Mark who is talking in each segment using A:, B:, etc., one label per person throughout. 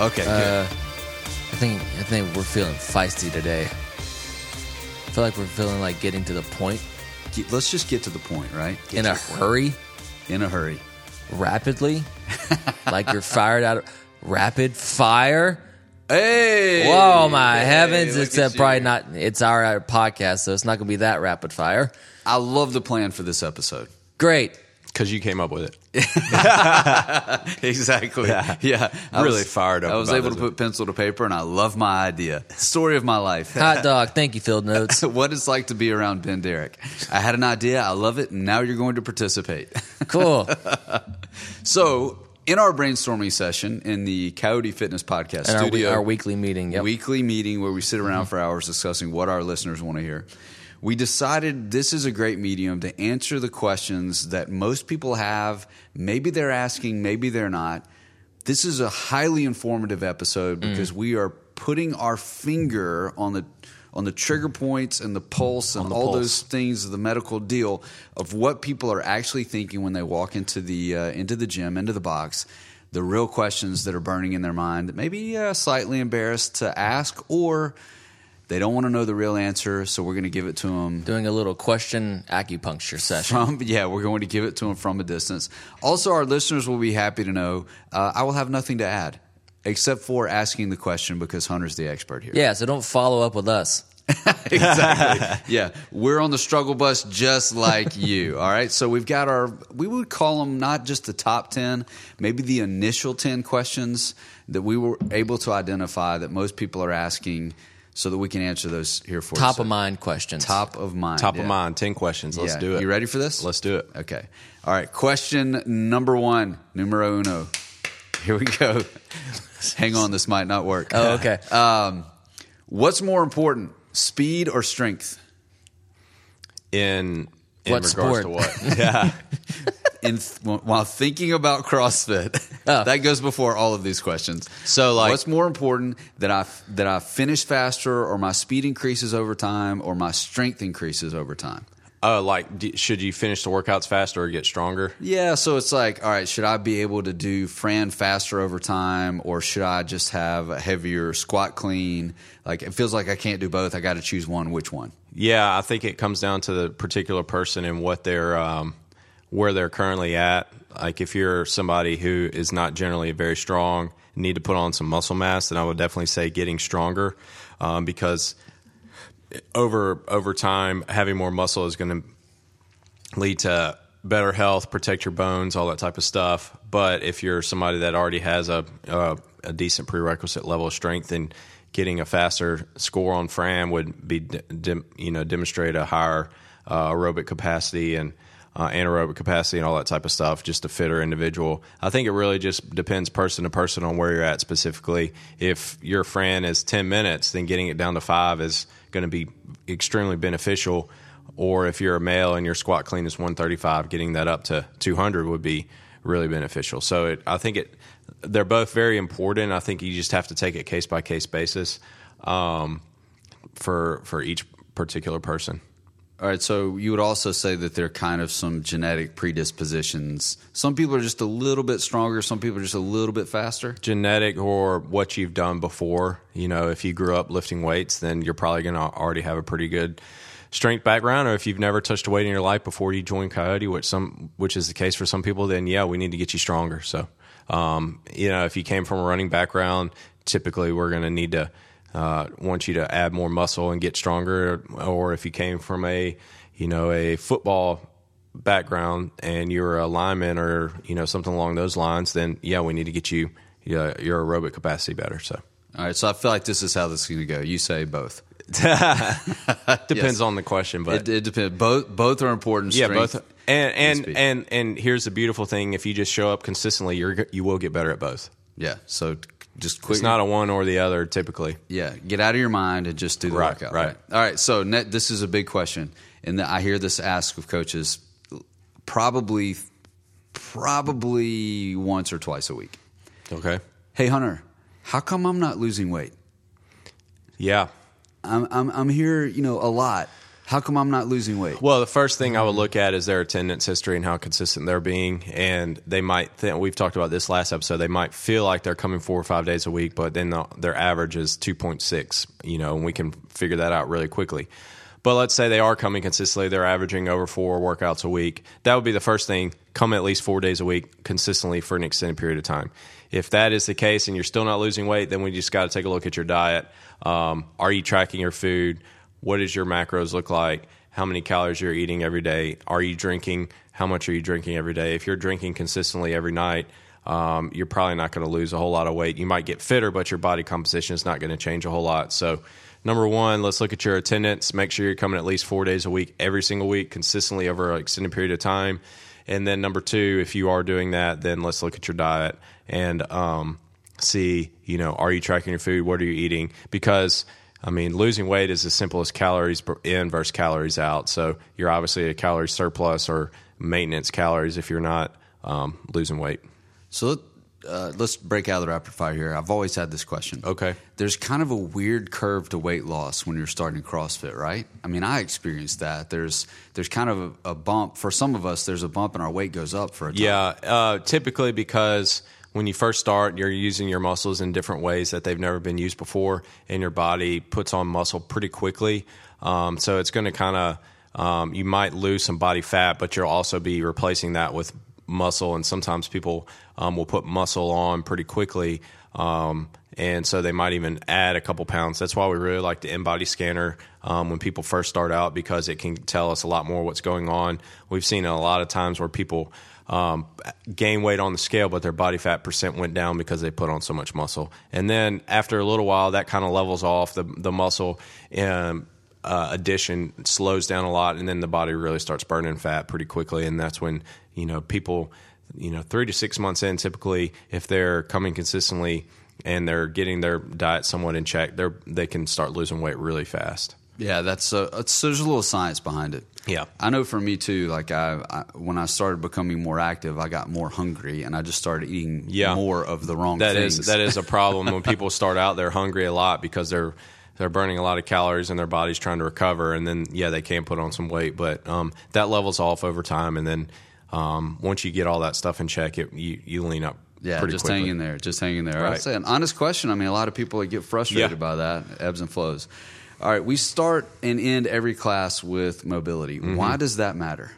A: Okay.
B: Uh, I think I think we're feeling feisty today. I feel like we're feeling like getting to the point
A: Get- Let's just get to the point, right? Get
B: in
A: to
B: a
A: the point.
B: hurry,
A: In a hurry.
B: rapidly, like you're fired out of rapid fire.
A: Hey!
B: Whoa, my
A: Hey,
B: heavens!
A: look
B: It's
A: at
B: uh, probably
A: you.
B: not. It's our uh, podcast, so it's not going to be that rapid fire.
A: I love the plan for this episode.
B: Great.
C: Because you came up with it.
A: Exactly.
C: Yeah.
A: Yeah. I
C: Really fired up
A: I was
C: about
A: able to
C: this.
A: put pencil to paper, and I love my idea. Story of my life.
B: Hot dog. Thank you, Field Notes.
A: what it's like to be around Ben Derrick. I had an idea. I love it. And now you're going to participate.
B: Cool.
A: so, in our brainstorming session in the Coyote Fitness Podcast
B: And our, we-
A: studio,
B: our weekly meeting. Yep.
A: weekly meeting where we sit around
C: Mm-hmm.
A: for hours discussing what our listeners want to hear. We decided this is a great medium to answer the questions that most people have. Maybe they're asking, maybe they're not. This is a highly informative episode
C: Mm.
A: because we are putting our finger on the on the trigger points and the pulse and
C: the
A: all
C: pulse.
A: those things of the medical deal of what people are actually thinking when they walk into the uh, into the gym, into the box. The real questions that are burning in their mind that maybe uh, slightly embarrassed to ask, or they don't want to know the real answer, so we're going to give it to them
B: Doing a little question acupuncture session.
A: from. Yeah, we're going to give it to them from a distance. Also, our listeners will be happy to know uh, I will have nothing to add except for asking the question because Hunter's the expert here.
B: Yeah, so don't follow up with us.
A: exactly. Yeah, we're on the struggle bus just like you. All right, so we've got our. We would call them not just the top ten, maybe the initial ten questions that we were able to identify that most people are asking, so that we can answer those here for you.
B: Top of mind questions.
A: Top of mind.
C: Top
A: yeah.
C: of mind, 10 questions. Let's
A: Yeah.
C: do it.
A: You ready for this?
C: Let's do it.
A: Okay. All right. Question number one, numero uno. Here we go. Hang on, this might not work.
B: Oh, okay.
A: Um, what's more important, speed or strength?
C: In, in
B: What
C: regards
B: sport?
C: to what? yeah.
A: In while thinking about CrossFit,
B: Oh.
A: that goes before all of these questions.
C: So, like-
A: what's more important that I that I finish faster, or my speed increases over time, or my strength increases over time?
C: Uh, like, d- should you finish the workouts faster or get stronger?
A: Yeah, so it's like, all right, should I be able to do Fran faster over time, or should I just have a heavier squat clean? Like, it feels like I can't do both. I got to choose one. Which one?
C: Yeah, I think it comes down to the particular person and what they're um, where they're currently at. Like if you're somebody who is not generally very strong, need to put on some muscle mass, then I would definitely say getting stronger um, because over over time having more muscle is going to lead to better health, protect your bones, all that type of stuff. But if you're somebody that already has a a, a decent prerequisite level of strength, then getting a faster score on Fran would be de- dem- you know demonstrate a higher uh, aerobic capacity and uh, anaerobic capacity and all that type of stuff. Just a fitter individual. I think it really just depends person to person on where you're at specifically. If your Fran is ten minutes, then getting it down to five is going to be extremely beneficial or if you're a male and your squat clean is 135, getting that up to 200 would be really beneficial. So it, I think it they're both very important. I think you just have to take it case by case basis um, for for each particular person.
A: All right, so you would also say that there are kind of some genetic predispositions. Some people are just a little bit stronger. Some people are just a little bit faster.
C: Genetic or what you've done before. You know, if you grew up lifting weights, then you're probably going to already have a pretty good strength background. Or if you've never touched a weight in your life before you joined Coyote, which some which is the case for some people, then yeah, we need to get you stronger. So, um, you know, if you came from a running background, typically we're going to need to uh, want you to add more muscle and get stronger. Or if you came from a you know a football background and you're a lineman or you know something along those lines, then yeah, we need to get you your aerobic capacity better. So
A: All right, so I feel like this is how this is going to go. You say both.
C: depends
A: Yes.
C: on the question, but
A: It, it depends. Both both are important.
C: yeah, both. And and
A: speed.
C: and and here's the beautiful thing: if you just show up consistently, you're you will get better at both.
A: Yeah. So just quick.
C: It's not a one or the other typically.
A: Yeah, get out of your mind and just do the
C: Right,
A: workout.
C: right.
A: All right. So net, this is a big question, and I hear this asked of coaches probably, probably once or twice a week.
C: Okay.
A: Hey Hunter, how come I'm not losing weight?
C: Yeah.
A: I'm I'm, I'm here, you know, a lot. How come I'm not losing weight?
C: Well, the first thing I would look at is their attendance history and how consistent they're being. And they might think, we've talked about this last episode, they might feel like they're coming four or five days a week, but then the, their average is 2.6, you know, and we can figure that out really quickly. But let's say they are coming consistently, they're averaging over four workouts a week. That would be the first thing. Come at least four days a week consistently for an extended period of time. If that is the case and you're still not losing weight, then we just got to take a look at your diet. Um, are you tracking your food? What does your macros look like? How many calories you're eating every day? Are you drinking? How much are you drinking every day? If you're drinking consistently every night, um, you're probably not going to lose a whole lot of weight. You might get fitter, but your body composition is not going to change a whole lot. So, number one, let's look at your attendance. Make sure you're coming at least four days a week, every single week, consistently over an extended period of time. And then number two, if you are doing that, then let's look at your diet and um, see, you know, are you tracking your food? What are you eating? Because I mean, losing weight is as simple as calories in versus calories out. So you're obviously a calorie surplus or maintenance calories if you're not um, losing weight.
A: So uh, let's break out of the rapid fire here. I've always had this question.
C: Okay.
A: There's kind of a weird curve to weight loss when you're starting CrossFit, right? I mean, I experienced that. There's there's kind of a, a bump for some of us. There's a bump and our weight goes up for a time.
C: Yeah, uh, typically because when you first start, you're using your muscles in different ways that they've never been used before, and your body puts on muscle pretty quickly. Um, so it's going to kind of um, you might lose some body fat, but you'll also be replacing that with muscle. And sometimes people um, will put muscle on pretty quickly. Um, and so they might even add a couple pounds. That's why we really like the in-body scanner um, when people first start out because it can tell us a lot more what's going on. We've seen a lot of times where people um, gain weight on the scale, but their body fat percent went down because they put on so much muscle. And then after a little while, that kind of levels off. The the muscle um, uh, addition slows down a lot, and then the body really starts burning fat pretty quickly. And that's when you know people, you know, three to six months in, typically, if they're coming consistently and they're getting their diet somewhat in check, they they can start losing weight really fast.
A: Yeah, that's uh, there's a little science behind it.
C: Yeah,
A: I know for me too. Like I, I, when I started becoming more active, I got more hungry, and I just started eating
C: yeah.
A: more of the wrong.
C: That
A: things.
C: is that is a problem when people start out. They're hungry a lot because they're they're burning a lot of calories and their body's trying to recover, and then yeah, they can put on some weight, but um, that levels off over time, and then um, once you get all that stuff in check, it, you you lean up.
A: Yeah, just
C: quickly.
A: hang in there. Just hanging there.
C: Right.
A: I'd say an honest question. I mean, a lot of people get frustrated
C: Yeah.
A: by that ebbs and flows. All right, we start and end every class with mobility.
C: Mm-hmm.
A: Why does that matter?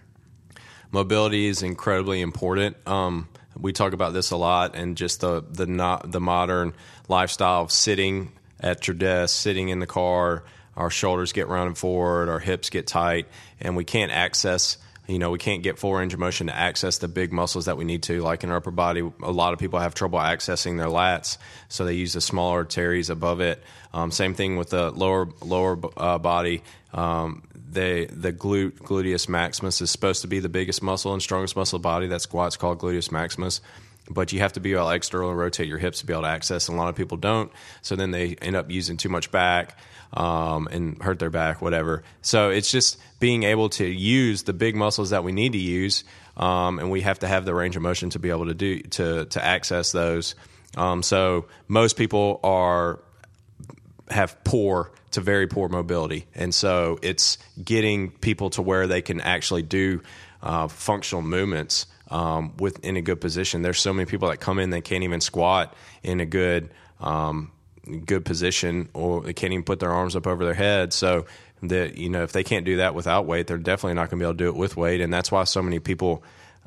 C: mobility is incredibly important. Um, we talk about this a lot, and just the the not the modern lifestyle of sitting at your desk, sitting in the car. Our shoulders get rounded forward, our hips get tight, and we can't access. You know, we can't get full range of motion to access the big muscles that we need to. Like in our upper body, a lot of people have trouble accessing their lats, so they use the smaller arteries above it. Um, same thing with the lower lower uh, body. Um, they the glute gluteus maximus is supposed to be the biggest muscle and strongest muscle body. That's it's called gluteus maximus. But you have to be able to externally rotate your hips to be able to access, and a lot of people don't. So then they end up using too much back um, and hurt their back, whatever. So it's just being able to use the big muscles that we need to use, um, and we have to have the range of motion to be able to do to to access those. Um, so most people are have poor to very poor mobility, and so it's getting people to where they can actually do uh, functional movements um, with in a good position. There's so many people that come in they can't even squat in a good um, good position, or they can't even put their arms up over their head. So that you know if they can't do that without weight, they're definitely not going to be able to do it with weight, and that's why so many people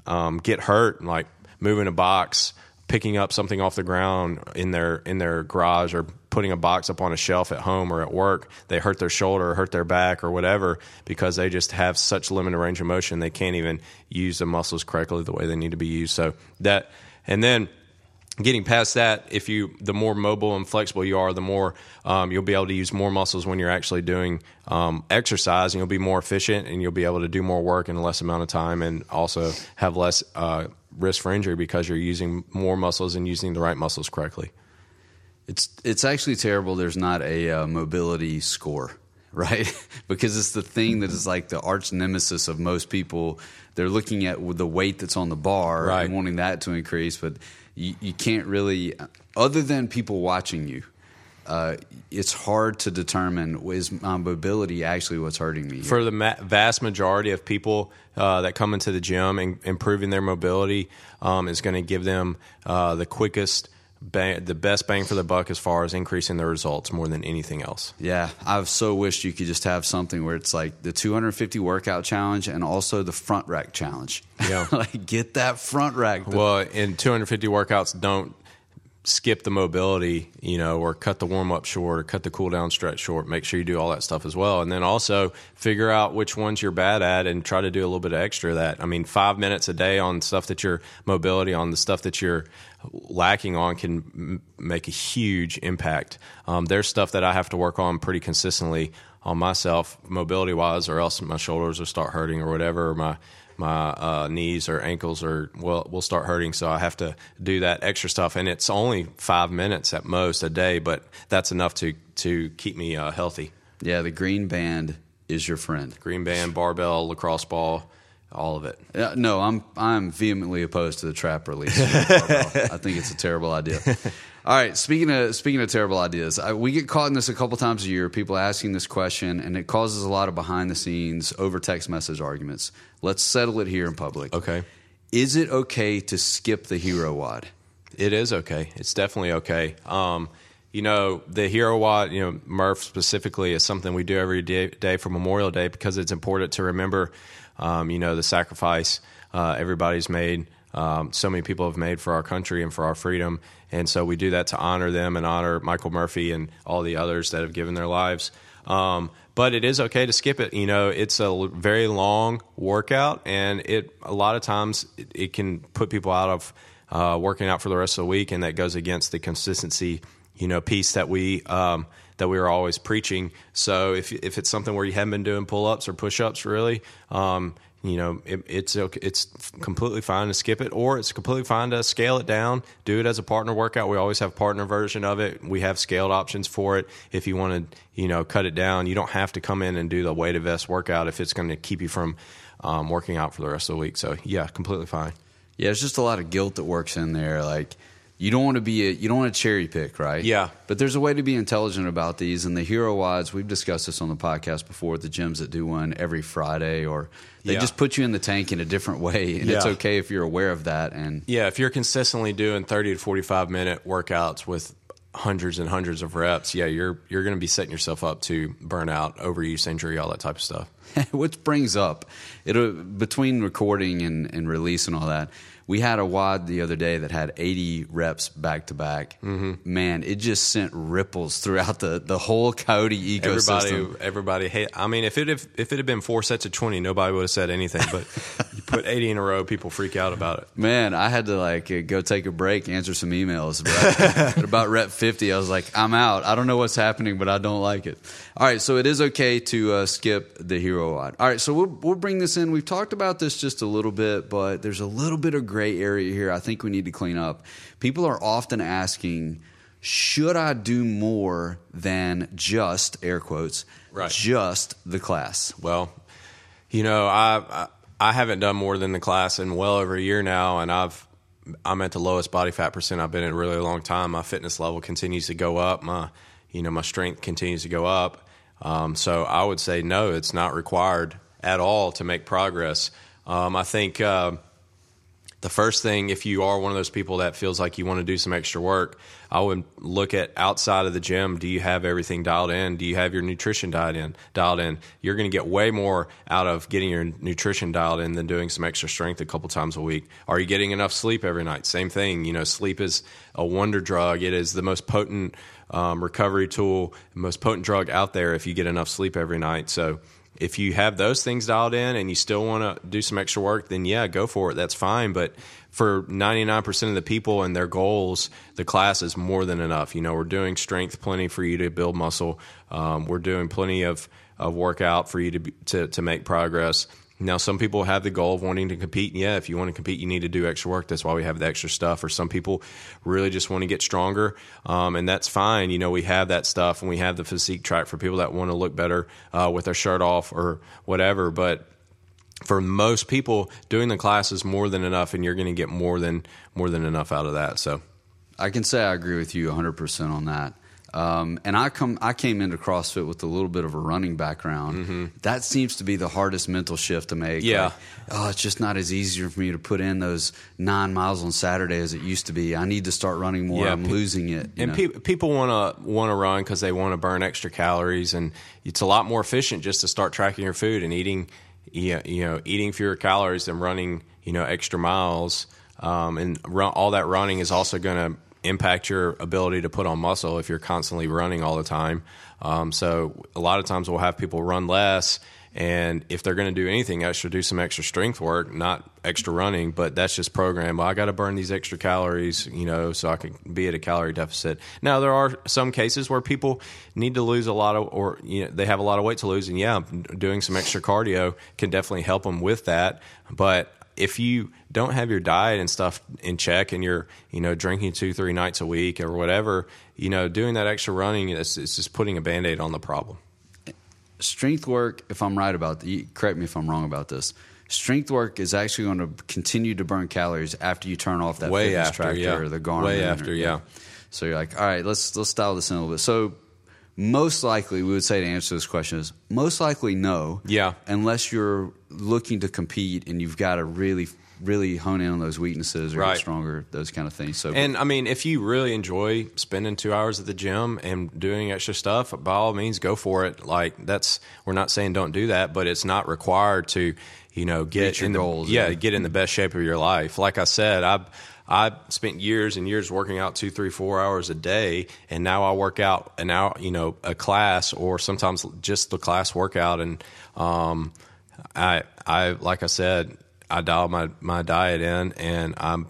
C: um, get hurt, like moving a box picking up something off the ground in their in their garage or putting a box up on a shelf at home or at work. They hurt their shoulder or hurt their back or whatever because they just have such limited range of motion they can't even use the muscles correctly the way they need to be used. So that and then getting past that if you the more mobile and flexible you are the more um, you'll be able to use more muscles when you're actually doing um, exercise and you'll be more efficient and you'll be able to do more work in a less amount of time and also have less uh, risk for injury because you're using more muscles and using the right muscles correctly
A: It's it's actually terrible. There's not a uh, mobility score, right? because it's the thing that is like the arch nemesis of most people. They're looking at the weight that's on the bar
C: Right.
A: and wanting that to increase, but you, you can't really, other than people watching you. uh, it's hard to determine is my mobility actually what's hurting me.
C: For the ma- vast majority of people uh, that come into the gym and improving their mobility um, is going to give them uh, the quickest bang, the best bang for the buck as far as increasing the results more than anything else.
A: Yeah, I've so wished you could just have something where it's like the 250 workout challenge and also the front rack challenge.
C: Yeah.
A: like get that front rack.
C: Well, in 250 workouts, don't skip the mobility, you know, or cut the warm up short or cut the cool down stretch short. Make sure you do all that stuff as well. And then also figure out which ones you're bad at and try to do a little bit of extra of that. I mean, five minutes a day on stuff that your mobility on the stuff that you're lacking on can m- make a huge impact. Um, there's stuff that I have to work on pretty consistently on myself, mobility wise, or else my shoulders will start hurting or whatever. Or my my uh, knees or ankles or will will start hurting. So I have to do that extra stuff, and it's only five minutes at most a day, but that's enough to to keep me uh, healthy.
A: Yeah, the green band is your friend.
C: Green band, barbell, lacrosse ball, all of it.
A: Uh, no, I'm I'm vehemently opposed to the trap release. I think it's a terrible idea. All right, speaking of speaking of terrible ideas, I, we get caught in this a couple times a year. People asking this question, and it causes a lot of behind the scenes over text message arguments. Let's settle it here in public.
C: Okay.
A: Is it okay to skip the hero WOD?
C: It is okay. It's definitely okay. Um, you know, the hero WOD, you know, Murph specifically is something we do every day, day for Memorial Day because it's important to remember, um, you know, the sacrifice uh, everybody's made. Um, so many people have made for our country and for our freedom. And so we do that to honor them and honor Michael Murphy and all the others that have given their lives. Um, but it is okay to skip it. You know, it's a very long workout, and it a lot of times it, it can put people out of uh, working out for the rest of the week, and that goes against the consistency, you know, piece that we um, that we were always preaching. So if if it's something where you haven't been doing pull ups or push ups, really, um, you know, it, it's it's completely fine to skip it, or it's completely fine to scale it down. Do it as a partner workout. We always have partner version of it. We have scaled options for it. If you want to, you know, cut it down, you don't have to come in and do the weighted vest workout if it's going to keep you from um, working out for the rest of the week. So yeah, completely fine.
A: Yeah, it's just a lot of guilt that works in there. Like you don't want to be a, you don't want to cherry pick, right?
C: Yeah.
A: But there's a way to be intelligent about these. And the hero WODs, we've discussed this on the podcast before. The gyms that do one every Friday, or they
C: Yeah.
A: just put you in the tank in a different way, and it's okay if you're aware of that. And
C: Yeah, if you're consistently doing 30 to 45 minute workouts with hundreds and hundreds of reps, yeah, you're you're going to be setting yourself up to burnout, overuse, injury, all that type of stuff.
A: which brings up it between recording and, and release and all that. We had a WOD the other day that had 80 reps back to back.
C: Mm-hmm.
A: Man, it just sent ripples throughout the, the whole Coyote ecosystem.
C: Everybody, everybody. Hey, I mean, if it if, if it had been four sets of 20, nobody would have said anything. But you put 80 in a row, people freak out about it.
A: Man, I had to like uh, go take a break, answer some emails. But at about rep 50, I was like, I'm out. I don't know what's happening, but I don't like it. All right, so it is okay to uh, skip the hero WOD. All right, so we'll, we'll bring this in. We've talked about this just a little bit, but there's a little bit of gray area here I think we need to clean up. People are often asking, should I do more than just, air quotes,
C: Right.
A: just the class?
C: Well, you know, I, I I haven't done more than the class in well over a year now, and I've I'm at the lowest body fat percent I've been in a really long time. My fitness level continues to go up. My you know my strength continues to go up. Um, so I would say no, it's not required at all to make progress. Um, I think. Uh, the first thing, if you are one of those people that feels like you want to do some extra work, I would look at outside of the gym. Do you have everything dialed in? Do you have your nutrition dialed in? Dialed in. You're going to get way more out of getting your nutrition dialed in than doing some extra strength a couple times a week. Are you getting enough sleep every night? Same thing. You know, sleep is a wonder drug. It is the most potent um, recovery tool, most potent drug out there if you get enough sleep every night. So if you have those things dialed in and you still want to do some extra work, then yeah, go for it. That's fine. But for 99% of the people and their goals, the class is more than enough. You know, we're doing strength plenty for you to build muscle. Um, we're doing plenty of, of workout for you to, be, to, to make progress. Now, some people have the goal of wanting to compete. And Yeah, if you want to compete, you need to do extra work. That's why we have the extra stuff. Or some people really just want to get stronger, um, and that's fine. You know, we have that stuff, and we have the physique track for people that want to look better uh, with their shirt off or whatever. But for most people, doing the class is more than enough, and you're going to get more than more than enough out of that. So,
A: I can say I agree with you 100% on that. Um, and I come, I came into CrossFit with a little bit of a running background. That seems to be the hardest mental shift to make.
C: Mm-hmm. Yeah.
A: Like, oh, it's just not as easy for me to put in those nine miles on Saturday as it used to be. I need to start running more.
C: Yeah,
A: I'm
C: pe-
A: losing it. you
C: and pe- people want to want to run because they want to burn extra calories, and it's a lot more efficient just to start tracking your food and eating, you you know, eating fewer calories than running, you know, extra miles. Um, and run, all that running is also going to impact your ability to put on muscle if you're constantly running all the time. Um, so a lot of times we'll have people run less. And if they're going to do anything extra, do some extra strength work, not extra running, but that's just programmed. Well, I got to burn these extra calories, you know, so I can be at a calorie deficit. Now, there are some cases where people need to lose a lot of, or you know, they have a lot of weight to lose, and yeah, doing some extra cardio can definitely help them with that. But if you don't have your diet and stuff in check and you're you know drinking two three nights a week or whatever you know doing that extra running it's, is just putting a band-aid on the problem
A: strength work, if I'm right about the, correct me if I'm wrong about this. Strength work is actually going to continue to burn calories after you turn off that
C: Way
A: fitness
C: after,
A: tracker
C: yeah.
A: or the Garmin.
C: Way
A: or-
C: after, yeah.
A: So you're like, all right, let's let's dial this in a little bit. So most likely, we would say to answer this question is most likely no.
C: Yeah.
A: Unless you're looking to compete and you've got to really really hone in on those weaknesses or
C: Right.
A: get stronger, those kind of things. So
C: And I mean, if you really enjoy spending two hours at the gym and doing extra stuff, by all means, go for it. Like that's we're not saying don't do that, but it's not required to, you know, get
A: your
C: in the
A: goals,
C: yeah,
A: yeah.
C: get in the best shape of your life. Like I said, I I spent years and years working out two, three, four hours a day, and now I work out an hour, you know, a class or sometimes just the class workout, and um, I I like I said, I dialed my my diet in, and I'm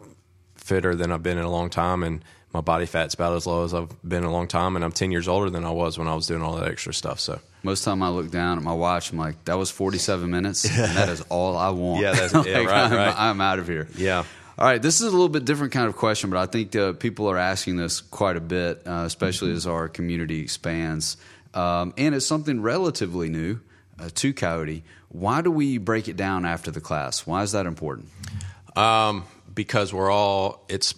C: fitter than I've been in a long time, and my body fat's about as low as I've been in a long time, and I'm ten years older than I was when I was doing all that extra stuff. So
A: Most time I look down at my watch, I'm like, that was 47 minutes. And that is all I want.
C: Yeah, that's- yeah, right,
A: I'm,
C: right.
A: I'm out of here.
C: Yeah.
A: All right, this is a little bit different kind of question, but I think uh, people are asking this quite a bit, uh, especially as our community expands. Um, and it's something relatively new uh, to Coyote. Why do we break it down after the class? Why is that important?
C: Um, because we're all it's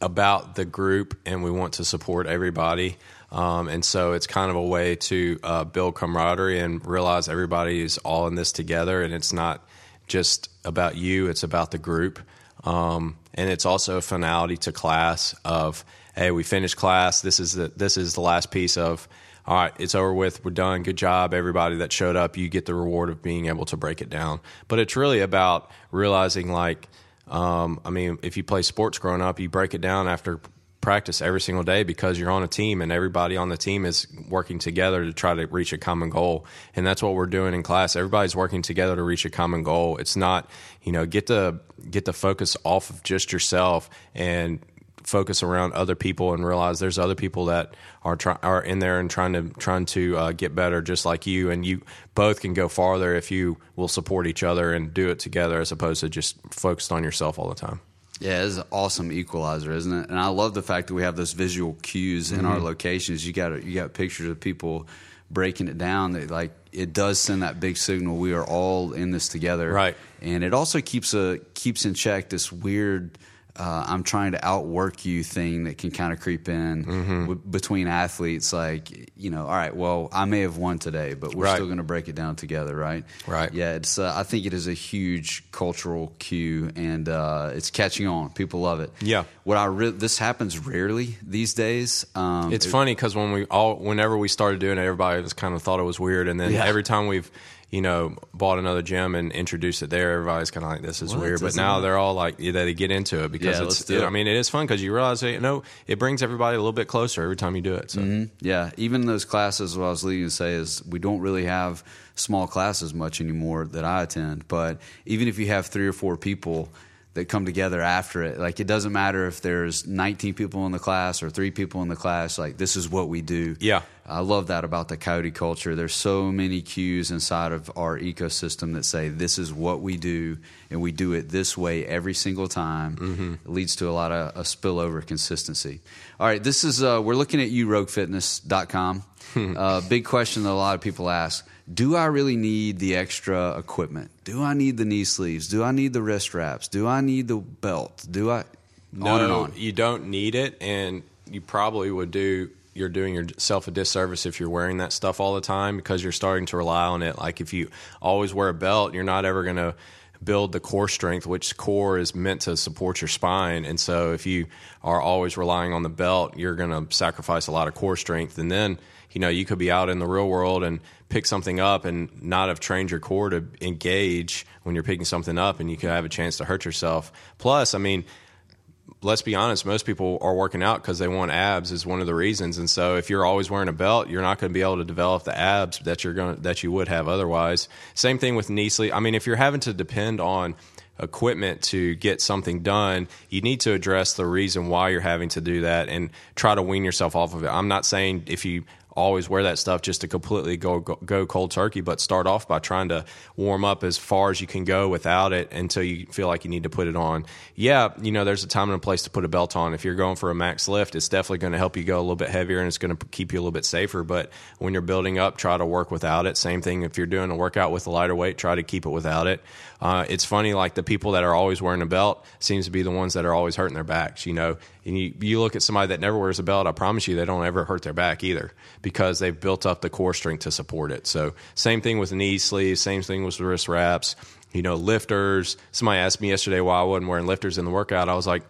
C: about the group and we want to support everybody. Um, and so it's kind of a way to uh, build camaraderie and realize everybody is all in this together and it's not just about you, it's about the group. Um, and it's also a finality to class of, hey, we finished class. This is the this is the last piece of all right, it's over with. We're done. Good job, everybody that showed up. You get the reward of being able to break it down. But it's really about realizing, like, um, I mean, if you play sports growing up, you break it down after practice every single day because you're on a team and everybody on the team is working together to try to reach a common goal. And that's what we're doing in class. Everybody's working together to reach a common goal. It's not, you know, get the get the focus off of just yourself and focus around other people and realize there's other people that are try, are in there and trying to trying to uh, get better just like you and you both can go farther if you will support each other and do it together as opposed to just focused on yourself all the time.
A: Yeah, it's an awesome equalizer, isn't it? And I love the fact that we have those visual cues in our locations. You got you got pictures of people breaking it down. That like it does send that big signal. We are all in this together,
C: Right.
A: And it also keeps a keeps in check this weird. Uh, I'm trying to outwork you thing that can kind of creep in
C: Mm-hmm.
A: w- between athletes. Like, you know, all right, well, I may have won today, but we're
C: Right.
A: still going to break it down together, right?
C: Right.
A: Yeah, it's. Uh, I think it is a huge cultural cue, and uh, it's catching on. People love it.
C: Yeah.
A: What I re- this happens rarely these days. Um,
C: It's
A: it-
C: funny because when we all, whenever we started doing it, everybody just kind of thought it was weird, and then
A: Yeah.
C: every time we've, you know, bought another gym and introduced it there, everybody's kind of like, "This is
A: What?
C: weird." But
A: Doesn't
C: now
A: it-
C: they're all like, yeah, they get into it because
A: Yeah,
C: it's. it-. I mean, it is fun because you realize, that, you know, it brings everybody a little bit closer every time you do it. So
A: Mhm. Yeah, even those classes, what I was leading to say is we don't really have small classes much anymore that I attend. But even if you have three or four people that come together after it, like it doesn't matter if there's 19 people in the class or three people in the class. Like this is what we do.
C: Yeah.
A: I love that about the Coyote culture. There's so many cues inside of our ecosystem that say this is what we do, and we do it this way every single time.
C: Mm-hmm.
A: It leads to a lot of a spillover consistency. All right, this is uh, we're looking at you, roguefitness.com. uh, big question that a lot of people ask: Do I really need the extra equipment? Do I need the knee sleeves? Do I need the wrist wraps? Do I need the belt? Do I?
C: no,
A: on and on.
C: you don't need it, and you probably would do you're doing yourself a disservice if you're wearing that stuff all the time because you're starting to rely on it. Like if you always wear a belt, you're not ever going to build the core strength, which core is meant to support your spine. And so if you are always relying on the belt, you're going to sacrifice a lot of core strength. And then, you know, you could be out in the real world and pick something up and not have trained your core to engage when you're picking something up and you could have a chance to hurt yourself. Plus, I mean, let's be honest, most people are working out because they want abs is one of the reasons. And so if you're always wearing a belt, you're not going to be able to develop the abs that you're going that you would have otherwise. Same thing with knee. I mean, if you're having to depend on equipment to get something done, you need to address the reason why you're having to do that and try to wean yourself off of it. I'm not saying if you always wear that stuff just to completely go, go, go cold turkey, but start off by trying to warm up as far as you can go without it until you feel like you need to put it on. Yeah, you know, there's a time and a place to put a belt on. If you're going for a max lift, it's definitely going to help you go a little bit heavier and it's going to keep you a little bit safer. But when you're building up, try to work without it. Same thing if you're doing a workout with a lighter weight, try to keep it without it. Uh, it's funny, like the people that are always wearing a belt seems to be the ones that are always hurting their backs. You know, and you, you look at somebody that never wears a belt, I promise you, they don't ever hurt their back either because they've built up the core strength to support it. So same thing with knee sleeves, same thing with wrist wraps. You know, lifters. Somebody asked me yesterday why I wasn't wearing lifters in the workout. I was like,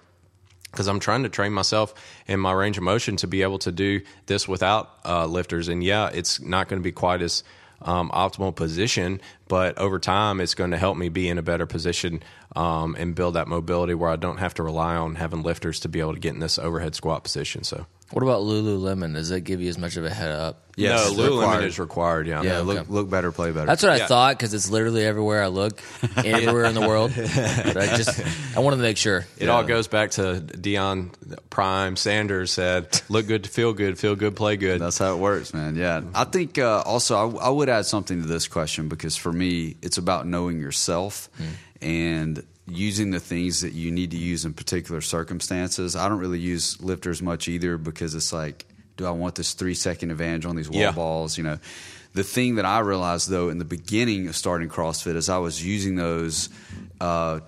C: because I'm trying to train myself in my range of motion to be able to do this without uh, lifters. And yeah, it's not going to be quite as um, optimal position, but over time, it's going to help me be in a better position um, and build that mobility where I don't have to rely on having lifters to be able to get in this overhead squat position. So.
B: What about Lululemon? Does that give you as much of a head up?
C: Yes,
A: no,
C: Lululemon
A: required.
C: is required. Yeah,
A: Yeah,
B: okay.
A: look look better, play better.
B: That's what I thought because it's literally everywhere I look, everywhere in the world. But I just I wanted to make sure.
C: It all goes back to Deion Prime Sanders said, "Look good to feel good, feel good, play good."
A: That's how it works, man. Yeah. I think uh, also I, I would add something to this question because for me, it's about knowing yourself and using the things that you need to use in particular circumstances. I don't really use lifters much either because it's like, do I want this three second advantage on these wall
C: Yeah.
A: balls? You know, the thing that I realized though in the beginning of starting CrossFit is I was using those uh,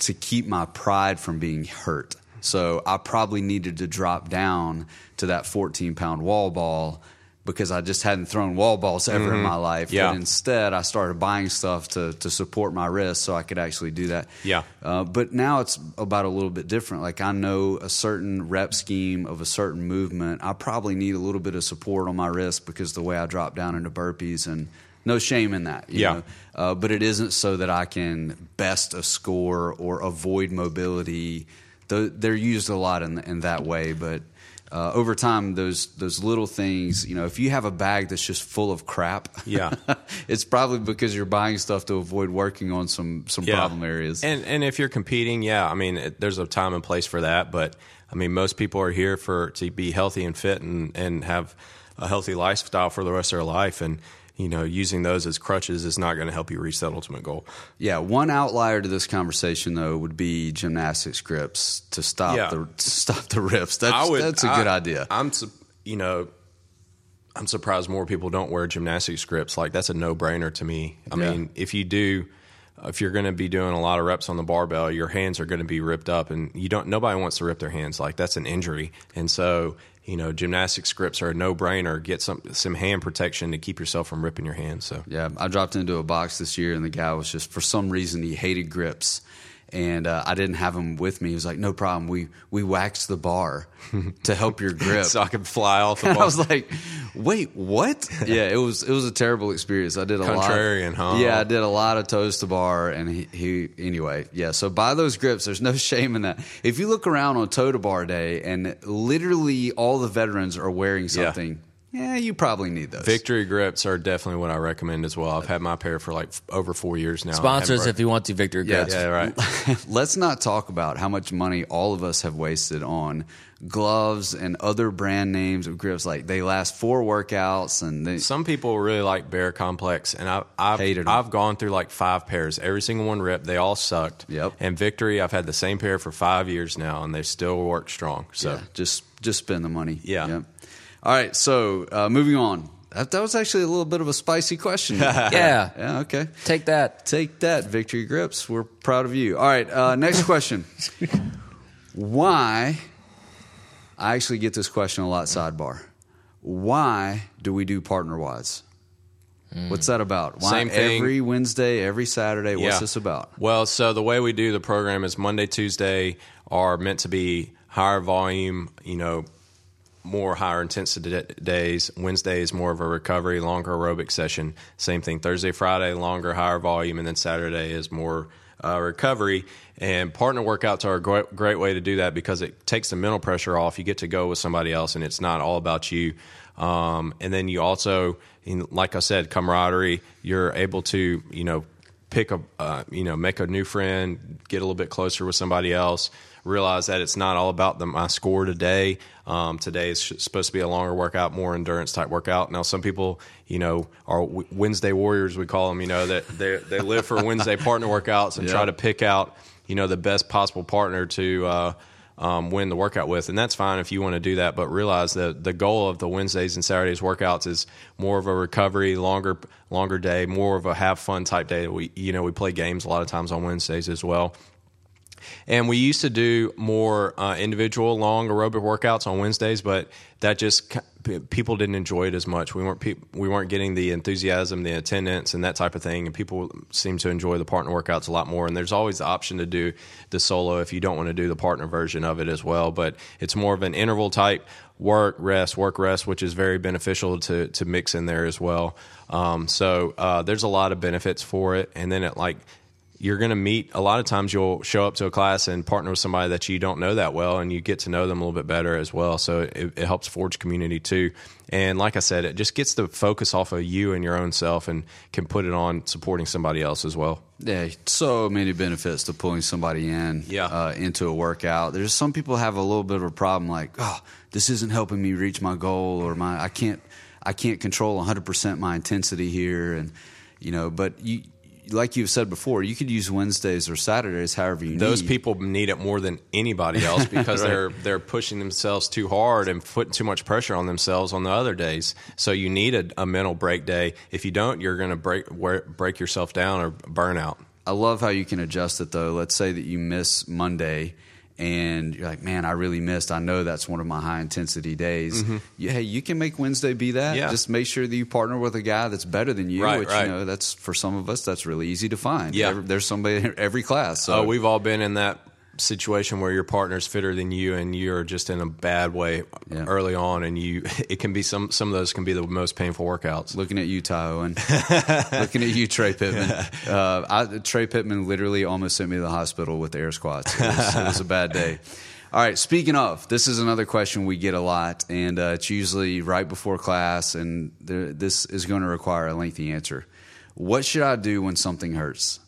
A: to keep my pride from being hurt. So I probably needed to drop down to that 14 pound wall ball because I just hadn't thrown wall balls ever in my life.
C: Mm-hmm. Yeah.
A: But instead, I started buying stuff to, to support my wrist so I could actually do that.
C: Yeah.
A: Uh, but now it's about a little bit different. Like I know a certain rep scheme of a certain movement. I probably need a little bit of support on my wrist because the way I drop down into burpees and no shame in that. you
C: Yeah.
A: know? Uh, but it isn't so that I can best a score or avoid mobility. Th- They're used a lot in, in that way, but uh, over time, those those little things, you know, if you have a bag that's just full of crap,
C: Yeah.
A: it's probably because you're buying stuff to avoid working on some some problem areas.
C: And and if you're competing, yeah, I mean, it, there's a time and place for that. But I mean, most people are here for to be healthy and fit and and have a healthy lifestyle for the rest of their life. And you know, using those as crutches is not going to help you reach that ultimate goal.
A: Yeah, one outlier to this conversation though would be gymnastics grips to stop
C: Yeah.
A: the to stop the rips. That's
C: would,
A: that's a
C: I-
A: good idea.
C: I'm, you know, I'm surprised more people don't wear gymnastics grips. Like that's a no brainer to me. I
A: Yeah.
C: mean, if you do, if you're going to be doing a lot of reps on the barbell, your hands are going to be ripped up, and you don't. Nobody wants to rip their hands. Like that's an injury, and so. You know, gymnastic grips are a no-brainer. Get some some hand protection to keep yourself from ripping your hands. So
A: Yeah, I dropped into a box this year, and the guy was just for some reason he hated grips, and uh, I didn't have him with me. He was like, "No problem. We we waxed the bar to help your grip."
C: so I could fly off the
A: And I was like, "Wait, what?" yeah, it was it was a terrible experience. I did a
C: Contrarian,
A: lot.
C: huh?
A: Yeah, I did a lot of toes to bar, and he, he anyway. Yeah, so buy those grips. There's no shame in that. If you look around on toe to bar day, and literally all the veterans are wearing something, yeah, you probably need those.
C: Victory grips are definitely what I recommend as well. I've had my pair for like f- over four years now.
B: Sponsors
C: Haven't
B: if you want to, Victor.
A: Yeah,
B: Grips.
C: Yeah, right.
A: Let's not talk about how much money all of us have wasted on gloves and other brand names of grips. Like they last four workouts, and they,
C: Some people really like Bear KompleX, and I, I've
A: Hated 'em.
C: I've gone through like five pairs. Every single one ripped. They all sucked.
A: Yep.
C: And Victory, I've had the same pair for five years now, and they still work strong. So
A: Yeah, just just spend the money.
C: Yeah.
A: Yep. All right. So uh, moving on. That, that was actually a little bit of a spicy question.
B: Yeah.
A: yeah. Okay.
B: Take that.
A: Take that, Victory Grips. We're proud of you. All right. Uh, next question. Why? I actually get this question a lot. Sidebar. why do we do partner wise? What's that about? Why
C: Same thing.
A: every Wednesday, every Saturday? What's
C: Yeah.
A: this about?
C: Well, so the way we do the program is Monday, Tuesday are meant to be higher volume, you know, more higher intensity days. Wednesday is more of a recovery, longer aerobic session. Same thing. Thursday, Friday, longer, higher volume, and then Saturday is more uh, recovery. And partner workouts are a great, great way to do that because it takes the mental pressure off. You get to go with somebody else, and it's not all about you. Um, and then you also, like I said, camaraderie. You're able to, you know, pick a uh, you know make a new friend get a little bit closer with somebody else realize that it's not all about the, my score today um, today is supposed to be a longer workout more endurance type workout now some people you know are wednesday warriors we call them you know that they they live for wednesday partner workouts and
A: Yeah.
C: try to pick out you know the best possible partner to uh, um, win the workout with, and that's fine if you want to do that. But realize that the goal of the Wednesdays and Saturdays workouts is more of a recovery, longer, longer day, more of a have fun type day. We, you know, we play games a lot of times on Wednesdays as well. And we used to do more uh, individual long aerobic workouts on Wednesdays, but that just people didn't enjoy it as much. We weren't pe- we weren't getting the enthusiasm, the attendance, and that type of thing. And people seem to enjoy the partner workouts a lot more. And there's always the option to do the solo if you don't want to do the partner version of it as well. But it's more of an interval type work rest work rest, which is very beneficial to to mix in there as well. Um, so uh, there's a lot of benefits for it. And then it like you're going to meet a lot of times you'll show up to a class and partner with somebody that you don't know that well and you get to know them a little bit better as well so it, it helps forge community too and like i said it just gets the focus off of you and your own self and can put it on supporting somebody else as well
A: Yeah, so many benefits to pulling somebody in
C: Yeah.
A: uh, into a workout. There's some people have a little bit of a problem, like, oh, this isn't helping me reach my goal, or my I can't I can't control 100 percent my intensity here, and you know. But you, like you've said before, you could use Wednesdays or Saturdays, however you
C: those
A: need.
C: people need it more than anybody else because
A: Right.
C: they're they're pushing themselves too hard and putting too much pressure on themselves on the other days. So you need a, a mental break day. If you don't, you're going to break break yourself down or burn out.
A: I love how you can adjust it though. Let's say that you miss Monday and you're like, man, I really missed. I know that's one of my high intensity days. You, hey, you can make Wednesday be that.
C: Mm-hmm. Yeah.
A: Just make sure that you partner with a guy that's better than you,
C: Right,
A: which
C: right.
A: you know that's for some of us that's really easy to find.
C: Yeah.
A: There's somebody in every class. So
C: Oh, we've all been in that situation where your partner's fitter than you and you're just in a bad way
A: Yeah.
C: early on and you it can be some some of those can be the most painful workouts.
A: looking at you, Ty Owen. looking at you, Trey Pittman. Uh, I, Trey Pittman literally almost sent me to the hospital with air squats. It was, it was a bad day. All right. Speaking of, this is another question we get a lot, and uh, it's usually right before class, and there, this is going to require a lengthy answer. What should I do when something hurts?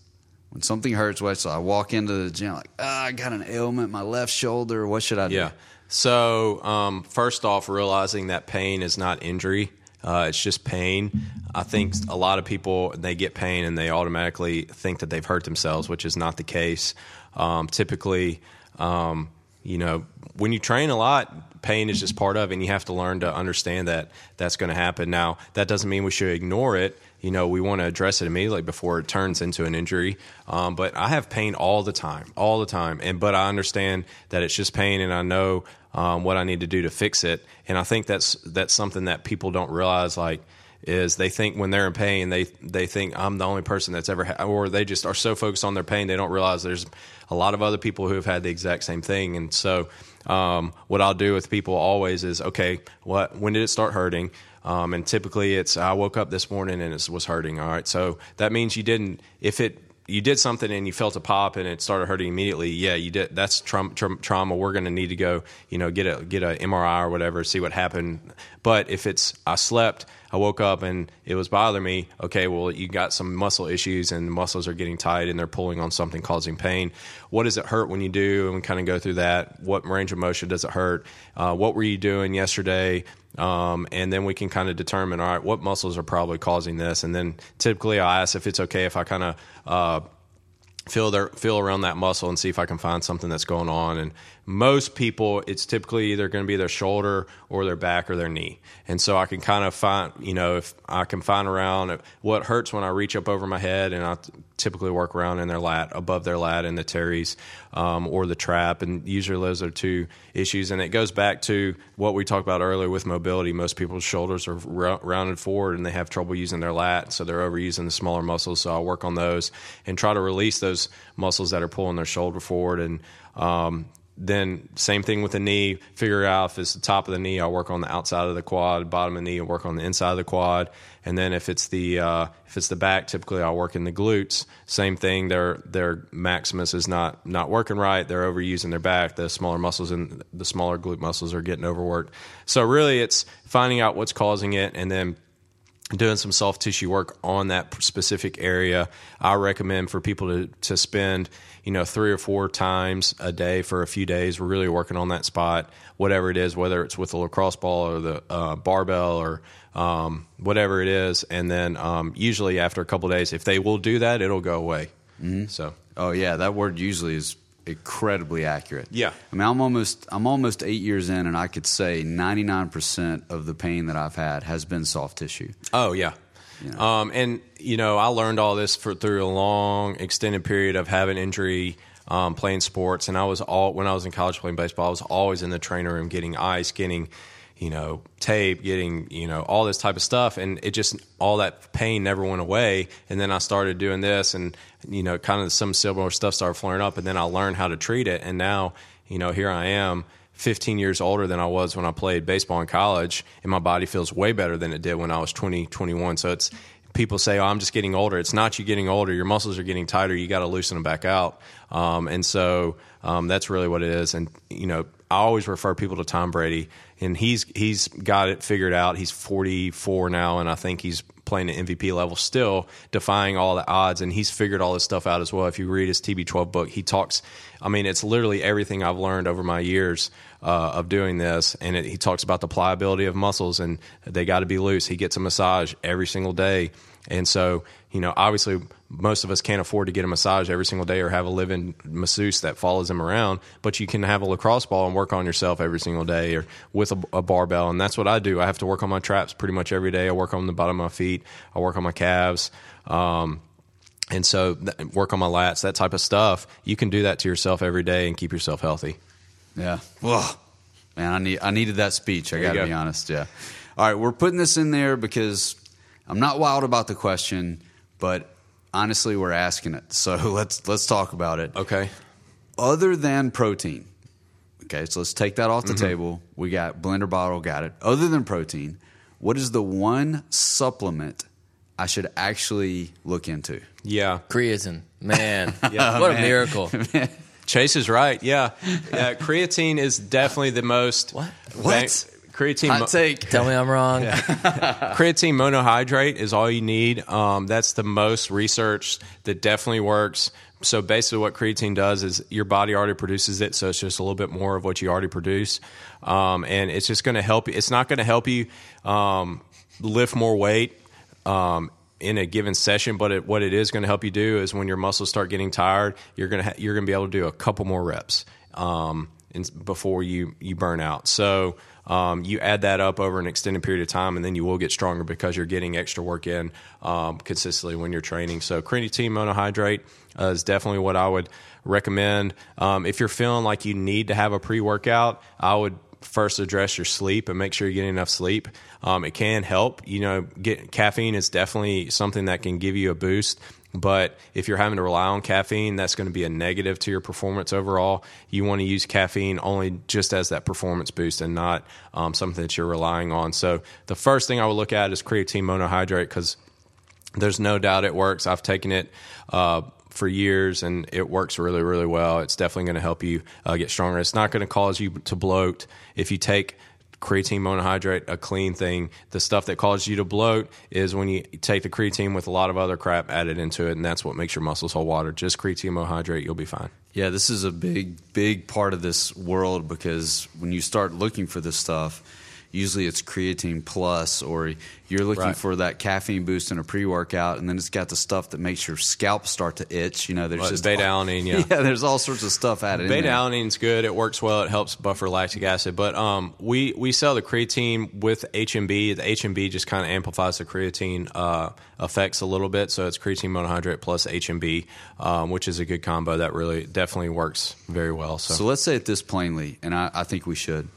A: When something hurts, what? So I walk into the gym like, ah, I got an ailment, my left shoulder. What should I do?
C: Yeah. So, um, first off, realizing that pain is not injury, uh, it's just pain. I think a lot of people they get pain and they automatically think that they've hurt themselves, which is not the case. Um, typically, um, you know, when you train a lot, pain is just part of it, and you have to learn to understand that that's going to happen. Now, that doesn't mean we should ignore it. You know, we want to address it immediately before it turns into an injury. Um, but I have pain all the time, all the time, and but I understand that it's just pain, and I know um, what I need to do to fix it. And I think that's that's something that people don't realize, like is they think when they're in pain, they they think I'm the only person that's ever, ha-, or they just are so focused on their pain they don't realize there's a lot of other people who have had the exact same thing. And so, um, what I'll do with people always is, okay, what when did it start hurting? Um, and typically, it's I woke up this morning and it was hurting. All right, so that means you didn't. If it you did something and you felt a pop and it started hurting immediately, yeah, you did. That's trauma. trauma. We're going to need to go, you know, get a get a MRI or whatever, see what happened. But if it's I slept, I woke up and it was bothering me. Okay, well, you got some muscle issues and the muscles are getting tight and they're pulling on something causing pain. What does it hurt when you do? And kind of go through that. What range of motion does it hurt? Uh, what were you doing yesterday? Um, and then we can kind of determine, all right, what muscles are probably causing this. And then typically I ask if it's okay if I kind of uh, feel their feel around that muscle and see if I can find something that's going on. And most people, it's typically either going to be their shoulder or their back or their knee. And so I can kind of find, you know, if I can find around what hurts when I reach up over my head, and I typically work around in their lat, above their lat, in the teres um, or the trap. And usually those are two issues. And it goes back to what we talked about earlier with mobility. Most people's shoulders are rounded forward and they have trouble using their lat, so they're overusing the smaller muscles. So I'll work on those and try to release those muscles that are pulling their shoulder forward and um, then same thing with the knee. Figure out if it's the top of the knee, I'll work on the outside of the quad. Bottom of the knee, I'll work on the inside of the quad. And then if it's the uh, if it's the back, typically I'll work in the glutes. Same thing. Their their maximus is not not working right. They're overusing their back. The smaller muscles and the smaller glute muscles are getting overworked. So really, it's finding out what's causing it, and then doing some soft tissue work on that specific area. I recommend for people to to spend you know three or four times a day for a few days. We're really working on that spot, whatever it is, whether it's with the lacrosse ball or the uh, barbell or um, whatever it is. And then um, usually after a couple days, if they will do that, it'll go away. Mm-hmm. So,
A: oh yeah, that word usually is incredibly accurate.
C: Yeah.
A: I mean, I'm almost I'm almost 8 years in and I could say 99% of the pain that I've had has been soft tissue.
C: Oh, yeah. You know? um, and you know, I learned all this for through a long, extended period of having injury, um, playing sports, and I was all when I was in college playing baseball. I was always in the trainer room getting ice, getting you know tape, getting you know all this type of stuff, and it just all that pain never went away. And then I started doing this, and you know, kind of some similar stuff started flaring up, and then I learned how to treat it, and now you know here I am 15 years older than I was when I played baseball in college, and my body feels way better than it did when I was 20, 21. So it's people say, "Oh, I'm just getting older." It's not you getting older; your muscles are getting tighter. You got to loosen them back out, um, and so um, that's really what it is. And you know, I always refer people to Tom Brady, and he's he's got it figured out. He's 44 now, and I think he's playing at MVP level still, defying all the odds, and he's figured all this stuff out as well. If you read his TB12 book, he talks. I mean, it's literally everything I've learned over my years uh, of doing this, and it, he talks about the pliability of muscles, and they got to be loose. He gets a massage every single day, and so you know, obviously, most of us can't afford to get a massage every single day or have a living masseuse that follows them around, but you can have a lacrosse ball and work on yourself every single day or with a, a, barbell. And that's what I do. I have to work on my traps pretty much every day. I work on the bottom of my feet, I work on my calves. Um, and so, th- work on my lats, that type of stuff. You can do that to yourself every day and keep yourself healthy.
A: Yeah. Well, man, I need I needed that speech. I got to go. be honest. Yeah. All right, we're putting this in there because I'm not wild about the question but honestly, we're asking it. So let's let's talk about it.
C: Okay.
A: Other than protein, okay, so let's take that off the mm-hmm. table. We got blender bottle, got it. Other than protein, what is the one supplement I should actually look into?
C: Yeah,
B: creatine. Man, yeah. what a miracle.
C: Chase is right. Yeah, uh, creatine is definitely the most.
B: What? What?
C: Creatine.
A: Hot take.
B: Tell me I'm wrong. Yeah.
C: creatine monohydrate is all you need. Um, that's the most researched. That definitely works. So basically, what creatine does is your body already produces it, so it's just a little bit more of what you already produce, um, and it's just going to help you. It's not going to help you um, lift more weight um, in a given session, but it, what it is going to help you do is when your muscles start getting tired, you're going to ha- you're going to be able to do a couple more reps um, in, before you you burn out. So um, you add that up over an extended period of time, and then you will get stronger because you're getting extra work in um, consistently when you're training. So, creatine monohydrate uh, is definitely what I would recommend. Um, if you're feeling like you need to have a pre workout, I would first address your sleep and make sure you're getting enough sleep. Um, it can help. You know, get caffeine is definitely something that can give you a boost. But if you're having to rely on caffeine, that's going to be a negative to your performance overall. You want to use caffeine only just as that performance boost and not um, something that you're relying on. So the first thing I would look at is creatine monohydrate because there's no doubt it works. I've taken it. Uh, for years and it works really really well it's definitely going to help you uh, get stronger it's not going to cause you to bloat if you take creatine monohydrate a clean thing. The stuff that causes you to bloat is when you take the creatine with a lot of other crap added into it, and that's what makes your muscles hold water. Just creatine monohydrate, you'll be fine.
A: Yeah, this is a big, big part of this world because when you start looking for this stuff, usually it's creatine plus, or you're looking
C: Right.
A: for that caffeine boost in a pre workout, and then it's got the stuff that makes your scalp start to itch. You know, there's
C: Well,
A: just
C: beta alanine, yeah.
A: yeah, there's all sorts of stuff added. in
C: Beta alanine's good. It works well. It helps buffer lactic acid. But um, we we sell the creatine with HMB. The HMB just kind of amplifies the creatine uh, effects a little bit. So it's creatine monohydrate plus HMB, um, which is a good combo that really definitely works very well. So,
A: So let's say it this plainly, and I, I think we should.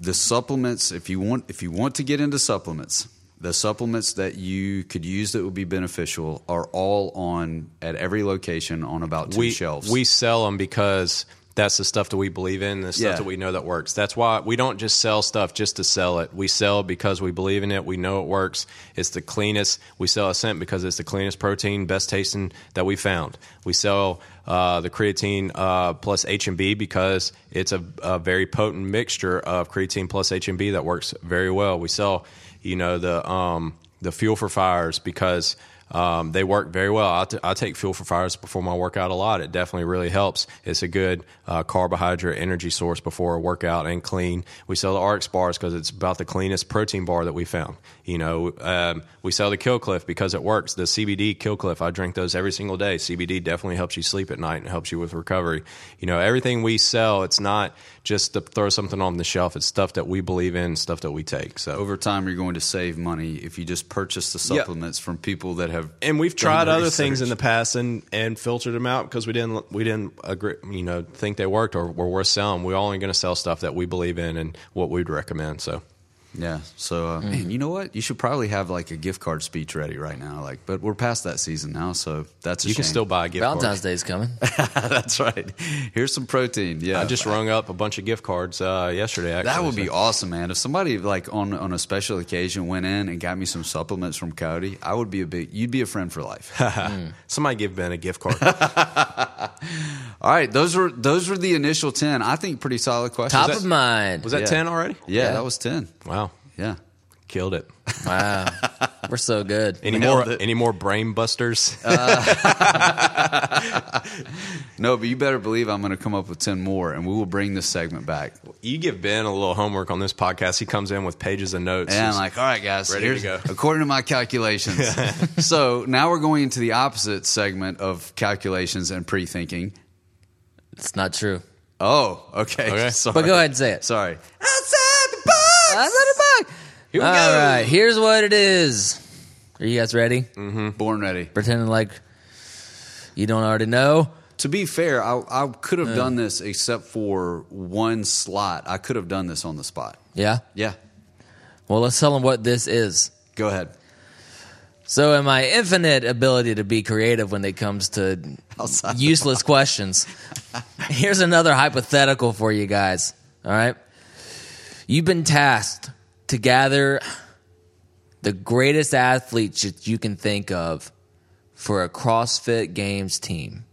A: The supplements, if you want, if you want to get into supplements, the supplements that you could use that would be beneficial are all on at every location on about two
C: we
A: shelves.
C: we sell them because that's the stuff that we believe in, the stuff
A: Yeah.
C: that we know that works. That's why we don't just sell stuff just to sell it. We sell because we believe in it. We know it works. It's the cleanest. We sell Ascent because it's the cleanest protein, best tasting that we found. We sell uh, the creatine uh, plus HMB because it's a, a very potent mixture of creatine plus HMB that works very well. We sell, you know, the um, the fuel for fires because um, they work very well. I, t- I take fuel for fires before my workout a lot. It definitely really helps. It's a good uh, carbohydrate energy source before a workout and clean. We sell the RX bars because it's about the cleanest protein bar that we found. You know, um, we sell the Kill Cliff because it works. The CBD Kill Cliff, I drink those every single day. CBD definitely helps you sleep at night and helps you with recovery. You know, everything we sell, it's not just to throw something on the shelf. It's stuff that we believe in, stuff that we take. So
A: over time, you're going to save money if you just purchase the supplements from people that have.
C: and we've tried
A: the
C: other things in the past and and filtered them out because we didn't we didn't agree you know think they worked or were worth selling. We're only going to sell stuff that we believe in and what we'd recommend. So
A: Yeah. So, uh, man, you know what? You should probably have like a gift card speech ready right now. Like, but we're past that season now, so that's a
C: you can still buy a gift
B: Valentine's
C: card.
B: Day's coming.
A: that's right. Here's some protein. Yeah.
C: I just rung up a bunch of gift cards uh, yesterday. Actually,
A: That would be awesome, man. If somebody like on on a special occasion went in and got me some supplements from Cody, I would be a big. You'd be a friend for life.
C: Somebody give Ben a gift card.
A: All right, those were those were the initial ten. I think pretty solid questions.
B: Top
C: that-
B: of mind.
C: Was that
A: Yeah.
C: ten already?
A: yeah,
B: Yeah.
A: that was ten.
C: Wow,
A: Yeah.
C: killed it.
B: Wow. We're so good.
C: Any
A: Nailed
C: more?
A: it.
C: Any more brain busters? Uh.
A: No, but you better believe I'm going to come up with ten more, and we will bring this segment back.
C: you give Ben a little homework on this podcast. He comes in with pages of notes.
A: And I'm
C: He's-
A: like, all right, guys,
C: Ready to
A: here's,
C: go.
A: according to my calculations. so now we're going into the opposite segment of calculations and pre-thinking.
B: It's not true.
A: Oh, okay.
C: Okay.
A: Sorry.
B: But go ahead and say it.
A: Sorry. Outside the box.
B: Outside the box.
C: Here we
B: All
C: go.
B: right, here's what it is. Are you guys ready? Mm-hmm.
A: Born ready.
B: Pretending like you don't already know.
A: To be fair, I, I could have done this except for one slot. I could have done this on the spot.
B: Yeah.
A: Yeah.
B: Well, let's tell them what this is.
A: Go ahead.
B: So, in my infinite ability to be creative when it comes to
A: Outside the
B: useless questions, here's another hypothetical for you guys. All right. You've been tasked to gather the greatest athletes that you can think of for a CrossFit Games team.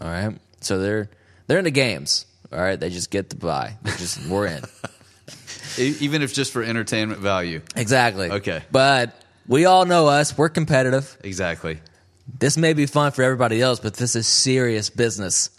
B: All right. So they're they're in the games. All right. They just get to buy. They just we're in.
A: Even if just for entertainment value.
B: Exactly.
A: Okay.
B: But we all know us. We're competitive.
A: Exactly.
B: This may be fun for everybody else, but this is serious business.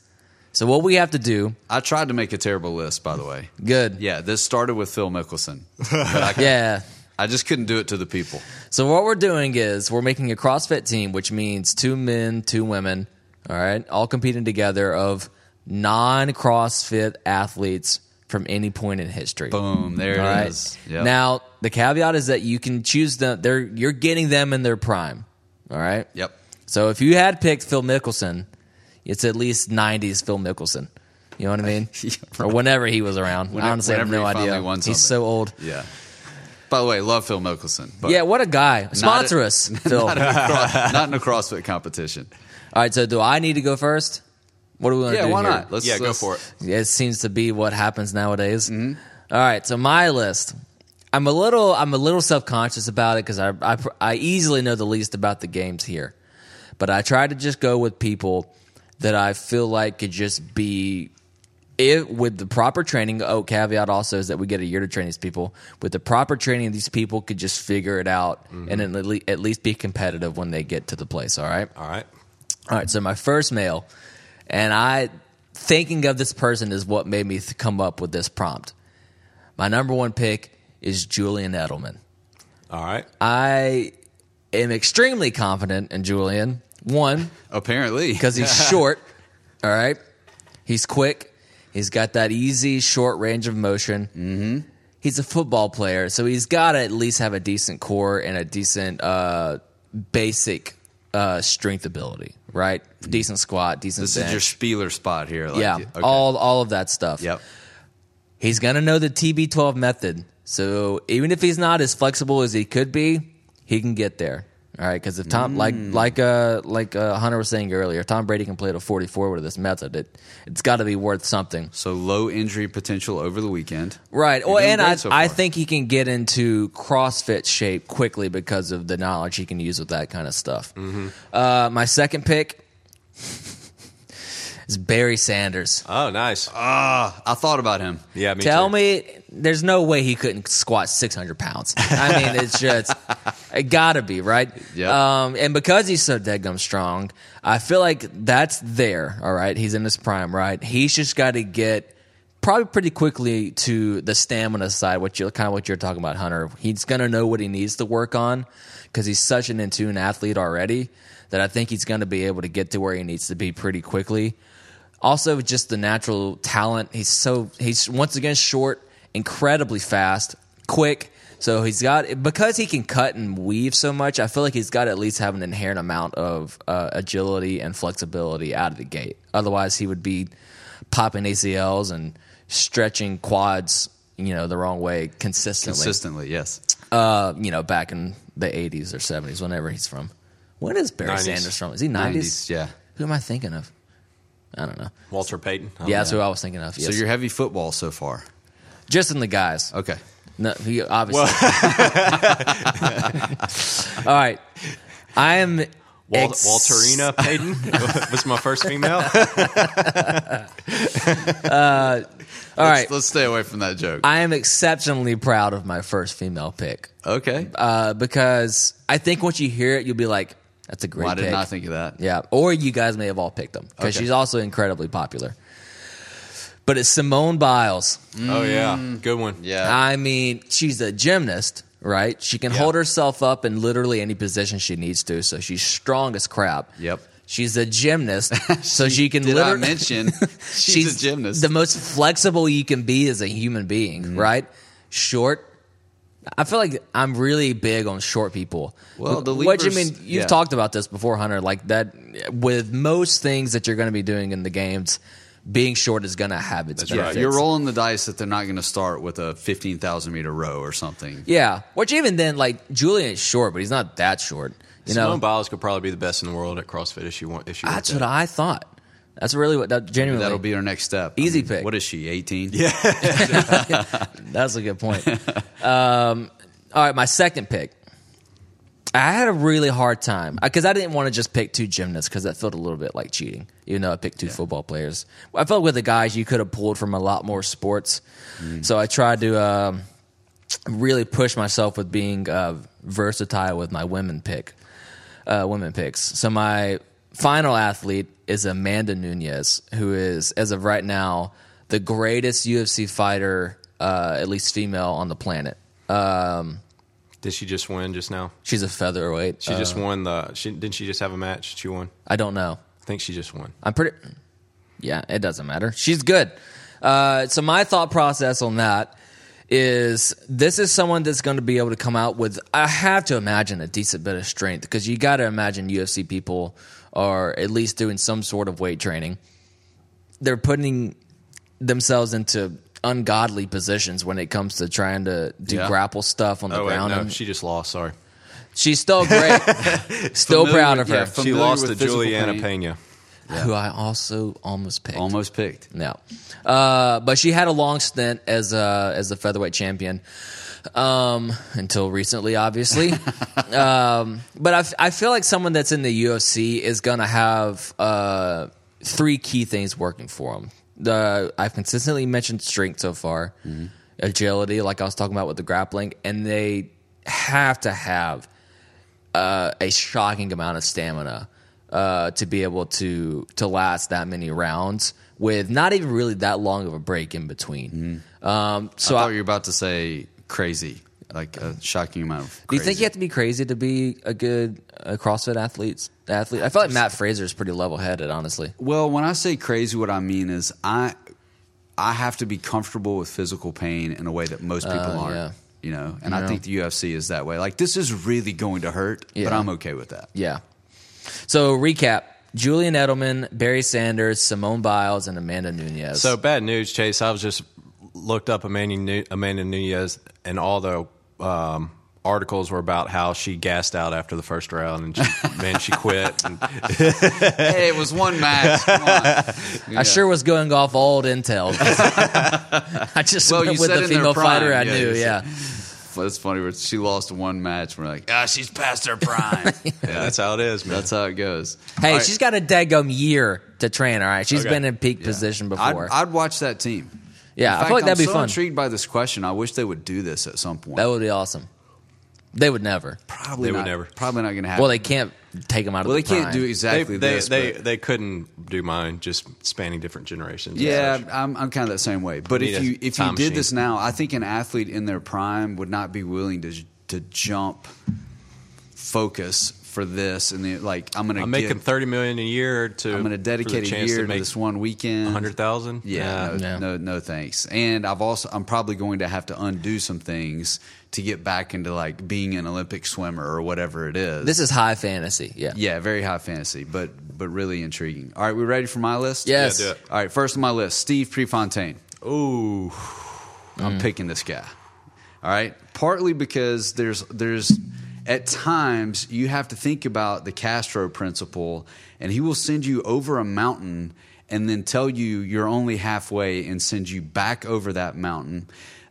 B: So what we have to do,
A: I tried to make a terrible list, by the way.
B: good.
A: Yeah, this started with Phil Mickelson.
B: Yeah.
A: I just couldn't do it to the people.
B: So what we're doing is we're making a CrossFit team, which means two men, two women, all right, all competing together of non-CrossFit athletes from any point in history.
A: Boom. There
B: All
A: it
B: right.
A: is. Yep.
B: Now the caveat is that you can choose them. They're you're getting them in their prime. All right.
A: Yep.
B: So if you had picked Phil Mickelson, it's at least '90s Phil Mickelson. You know what I mean?
A: Yeah,
B: Or whenever he was around.
A: Whenever-
B: I honestly have no
A: he
B: idea.
A: won
B: He's so old.
A: Yeah. By the way, love Phil Mickelson. But
B: yeah, what a guy. Sponsor
A: Not a-
B: us, Phil.
A: Not in, a not in a CrossFit competition.
B: All right. So do I need to go first? What do we want to
A: Yeah,
B: do?
A: why
B: here?
A: not? Let's
C: yeah, go
A: let's-
C: for it.
B: It seems to be what happens nowadays.
A: Mm-hmm.
B: All right, so my list. I'm a little I'm a little self conscious about it because I, I I easily know the least about the games here, but I try to just go with people that I feel like could just be. If, with the proper training, oh, caveat also is that we get a year to train these people. With the proper training, these people could just figure it out
A: Mm-hmm.
B: and at least be competitive when they get to the place. All right.
C: All right.
B: All right, so my first male, and I thinking of this person is what made me th- come up with this prompt. My number one pick is Julian Edelman.
C: All right.
B: I am extremely confident in Julian. One,
A: Apparently,
B: because he's short. All right, he's quick. He's got that easy short range of motion. Mm-hmm. He's a football player, so he's got to at least have a decent core and a decent uh, basic uh, strength ability. Right, decent squat, decent.
A: this
B: bench.
A: is your Spieler spot here. Like,
B: yeah,
A: okay.
B: all all of that stuff.
A: Yep.
B: He's gonna know the TB12 method, so even if he's not as flexible as he could be, he can get there. All right, because if Tom, like like uh like uh, Hunter was saying earlier, Tom Brady can play at a 44 with this method. It it's got to be worth something,
A: So low injury potential over the weekend.
B: right?
A: You're
B: Well, and I
A: so
B: I think he can get into CrossFit shape quickly because of the knowledge he can use with that kind of stuff.
A: Mm-hmm.
B: Uh, my second pick is Barry Sanders.
C: Oh, nice.
A: Ah, I thought about him.
C: yeah, me
B: Tell
C: too.
B: me, there's no way he couldn't squat 600 pounds. I mean, it's just, it gotta be, right?
A: Yeah.
B: Um, and because he's so deadgum strong, I feel like that's there, all right? He's in his prime, right? He's just got to get probably pretty quickly to the stamina side, what you kind of what you're talking about, Hunter. He's gonna know what he needs to work on because he's such an in tune athlete already that I think he's gonna be able to get to where he needs to be pretty quickly. Also, just the natural talent. He's so he's once again short, incredibly fast, quick. So he's got because he can cut and weave so much. I feel like he's got to at least have an inherent amount of uh, agility and flexibility out of the gate. Otherwise, he would be popping ACLs and stretching quads, you know, the wrong way consistently.
A: Consistently, yes.
B: Uh, you know, back in the '80s or '70s, whenever he's from. When is Barry
C: 90s.
B: Sanders from? Is he '90s?
A: 90s, yeah.
B: Who am I thinking of? I don't know.
C: Walter Payton. Oh,
B: Yeah, that's who I was thinking of. Yes.
A: So you're heavy football so far.
B: just in the guys.
A: Okay.
B: No, he obviously. All right, I am.
C: Wal-
B: ex-
C: Walterina Payton was my first female.
B: All right,
A: Let's, let's stay away from that joke.
B: I am exceptionally proud of my first female pick
A: okay.
B: uh, because I think once you hear it, you'll be like, "That's a great
A: Well, I did
B: pick."
A: not think of that.
B: Yeah, or you guys may have all picked them because
A: Okay.
B: she's also incredibly popular. But it's Simone Biles.
C: oh yeah, good one.
A: Yeah.
B: I mean, she's a gymnast, right? She can
C: Yeah.
B: hold herself up in literally any position she needs to, so she's strong as crap.
A: Yep.
B: She's a gymnast, so she can
A: Did I
B: literally
A: mention she's, a gymnast?
B: The most flexible you can be as a human being,
A: Mm-hmm.
B: right? Short. I feel like I'm really big on short people.
A: Well, the
B: what you mean? You've
A: yeah.
B: talked about this before, Hunter. Like that, with most things that you're going to be doing in the games, being short is going to have its
A: yeah,
B: benefits.
A: you're rolling the dice that they're not going to start with a 15,000 meter row or something.
B: Yeah, which even then, like Julian is short, but he's not that short. You
C: Simone
B: know,
C: Biles could probably be the best in the world at CrossFit if she want. If she
B: that's what I thought. That's really what that genuinely.
A: That'll be our next step.
B: Easy pick.
A: What is she, 18?
C: Yeah.
B: That's a good point. um, all right, my second pick. I had a really hard time because I didn't want to just pick two gymnasts because that felt a little bit like cheating. Even though I picked two football players, I felt with the guys you could have pulled from a lot more sports. So I tried to um, really push myself with being uh, versatile with my women pick, uh, women picks. So my final athlete is Amanda Nunes, who is, as of right now, the greatest UFC fighter, uh, at least female, on the planet. Um,
C: Did she just win just now?
B: she's a featherweight.
C: She
B: Uh,
C: just won the. She didn't she just have a match? She won.
B: I don't know.
C: I think she just won.
B: I'm pretty. Yeah, it doesn't matter. She's good. Uh, so my thought process on that is this is someone that's going to be able to come out with. I have to imagine a decent bit of strength because you got to imagine UFC people are at least doing some sort of weight training. They're putting themselves into ungodly positions when it comes to trying to do
A: Yeah.
B: grapple stuff on the
C: Oh wait,
B: ground.
C: no,
B: and
C: she just lost. Sorry,
B: she's still great. still
A: Familiar
B: proud of her.
A: yeah,
C: she lost to
A: physical
C: Juliana
A: pain.
C: Pena.
B: Who I also almost picked.
A: Almost picked.
B: No, uh, but she had a long stint as a as a featherweight champion um, until recently, obviously. um, but I, f- I feel like someone that's in the UFC is gonna have uh, three key things working for them. The I've consistently mentioned strength so far, agility, like I was talking about with the grappling, and they have to have uh, a shocking amount of stamina uh, to be able to to last that many rounds with not even really that long of a break in between. Um, so
A: I
B: I,
A: you were about to say crazy, like a shocking amount of.
B: Do you think
A: crazy.
B: you have to be crazy to be a good uh, CrossFit athlete? Athlete, I feel like Mat Fraser is pretty level headed, honestly.
A: Well, when I say crazy, what I mean is I I have to be comfortable with physical pain in a way that most people
B: Uh,
A: aren't.
B: yeah.
A: You know, and I
B: Yeah.
A: think the UFC is that way. Like this is really going to hurt, but
B: Yeah.
A: I'm okay with that.
B: Yeah. So recap: Julian Edelman, Barry Sanders, Simone Biles, and Amanda Nunes.
C: So bad news, Chase. I was just looked up Amanda, Nu- Amanda Nunes, and all the um, articles were about how she gassed out after the first round, and she, man, she quit. And
A: hey, it was one match. Come on.
B: I sure was going off old intel. I just
A: Well,
B: went
A: you
B: with
A: said
B: the
A: in their
B: female fighter I.
A: Yeah,
B: knew.
A: you
B: Yeah.
A: said- That's funny. Where she lost one match. We're like, ah, she's past her prime.
C: yeah, that's how it is, man.
A: That's how it goes.
B: Hey,
A: All right.
B: she's got a daggum year to train. All right, She's
C: Okay.
B: been in peak position
A: I'd,
B: before.
A: I'd watch that team.
B: Yeah,
A: In
B: I feel like
A: fact,
B: that'd be
A: I'm so
B: fun.
A: Intrigued by this question. I wish they would do this at some point.
B: That would be awesome. They would never.
A: probably
C: They would
A: not,
C: never.
A: Probably not going to happen.
B: Well, they can't take them out of the way.
A: Well,
B: the
A: they can't
B: prime.
A: do exactly
C: they,
A: this.
C: they,
A: but-
C: they couldn't do mine, just spanning different generations. and
A: yeah,
C: such.
A: I'm, I'm kind of that same way. But
C: Need
A: if
C: a
A: you if you
C: time
A: did
C: machine.
A: this now, I think an athlete in their prime would not be willing to to jump focus for this and the, like I'm going to
C: I'm making thirty million a year to.
A: I'm going to dedicate a year to,
C: make
A: this one weekend.
C: hundred thousand.
A: Yeah, no,
B: Yeah.
A: no, no, thanks. And I've also, I'm probably going to have to undo some things to get back into like being an Olympic swimmer or whatever it is.
B: This is high fantasy. Yeah.
A: yeah, very high fantasy, but but really intriguing. All right, we ready for my list?
B: Yes.
C: do it.
A: All right, first on my list, Steve Prefontaine.
C: Ooh,
A: I'm mm. picking this guy. All right, partly because there's there's at times you have to think about the Castro principle, and he will send you over a mountain and then tell you you're only halfway and send you back over that mountain.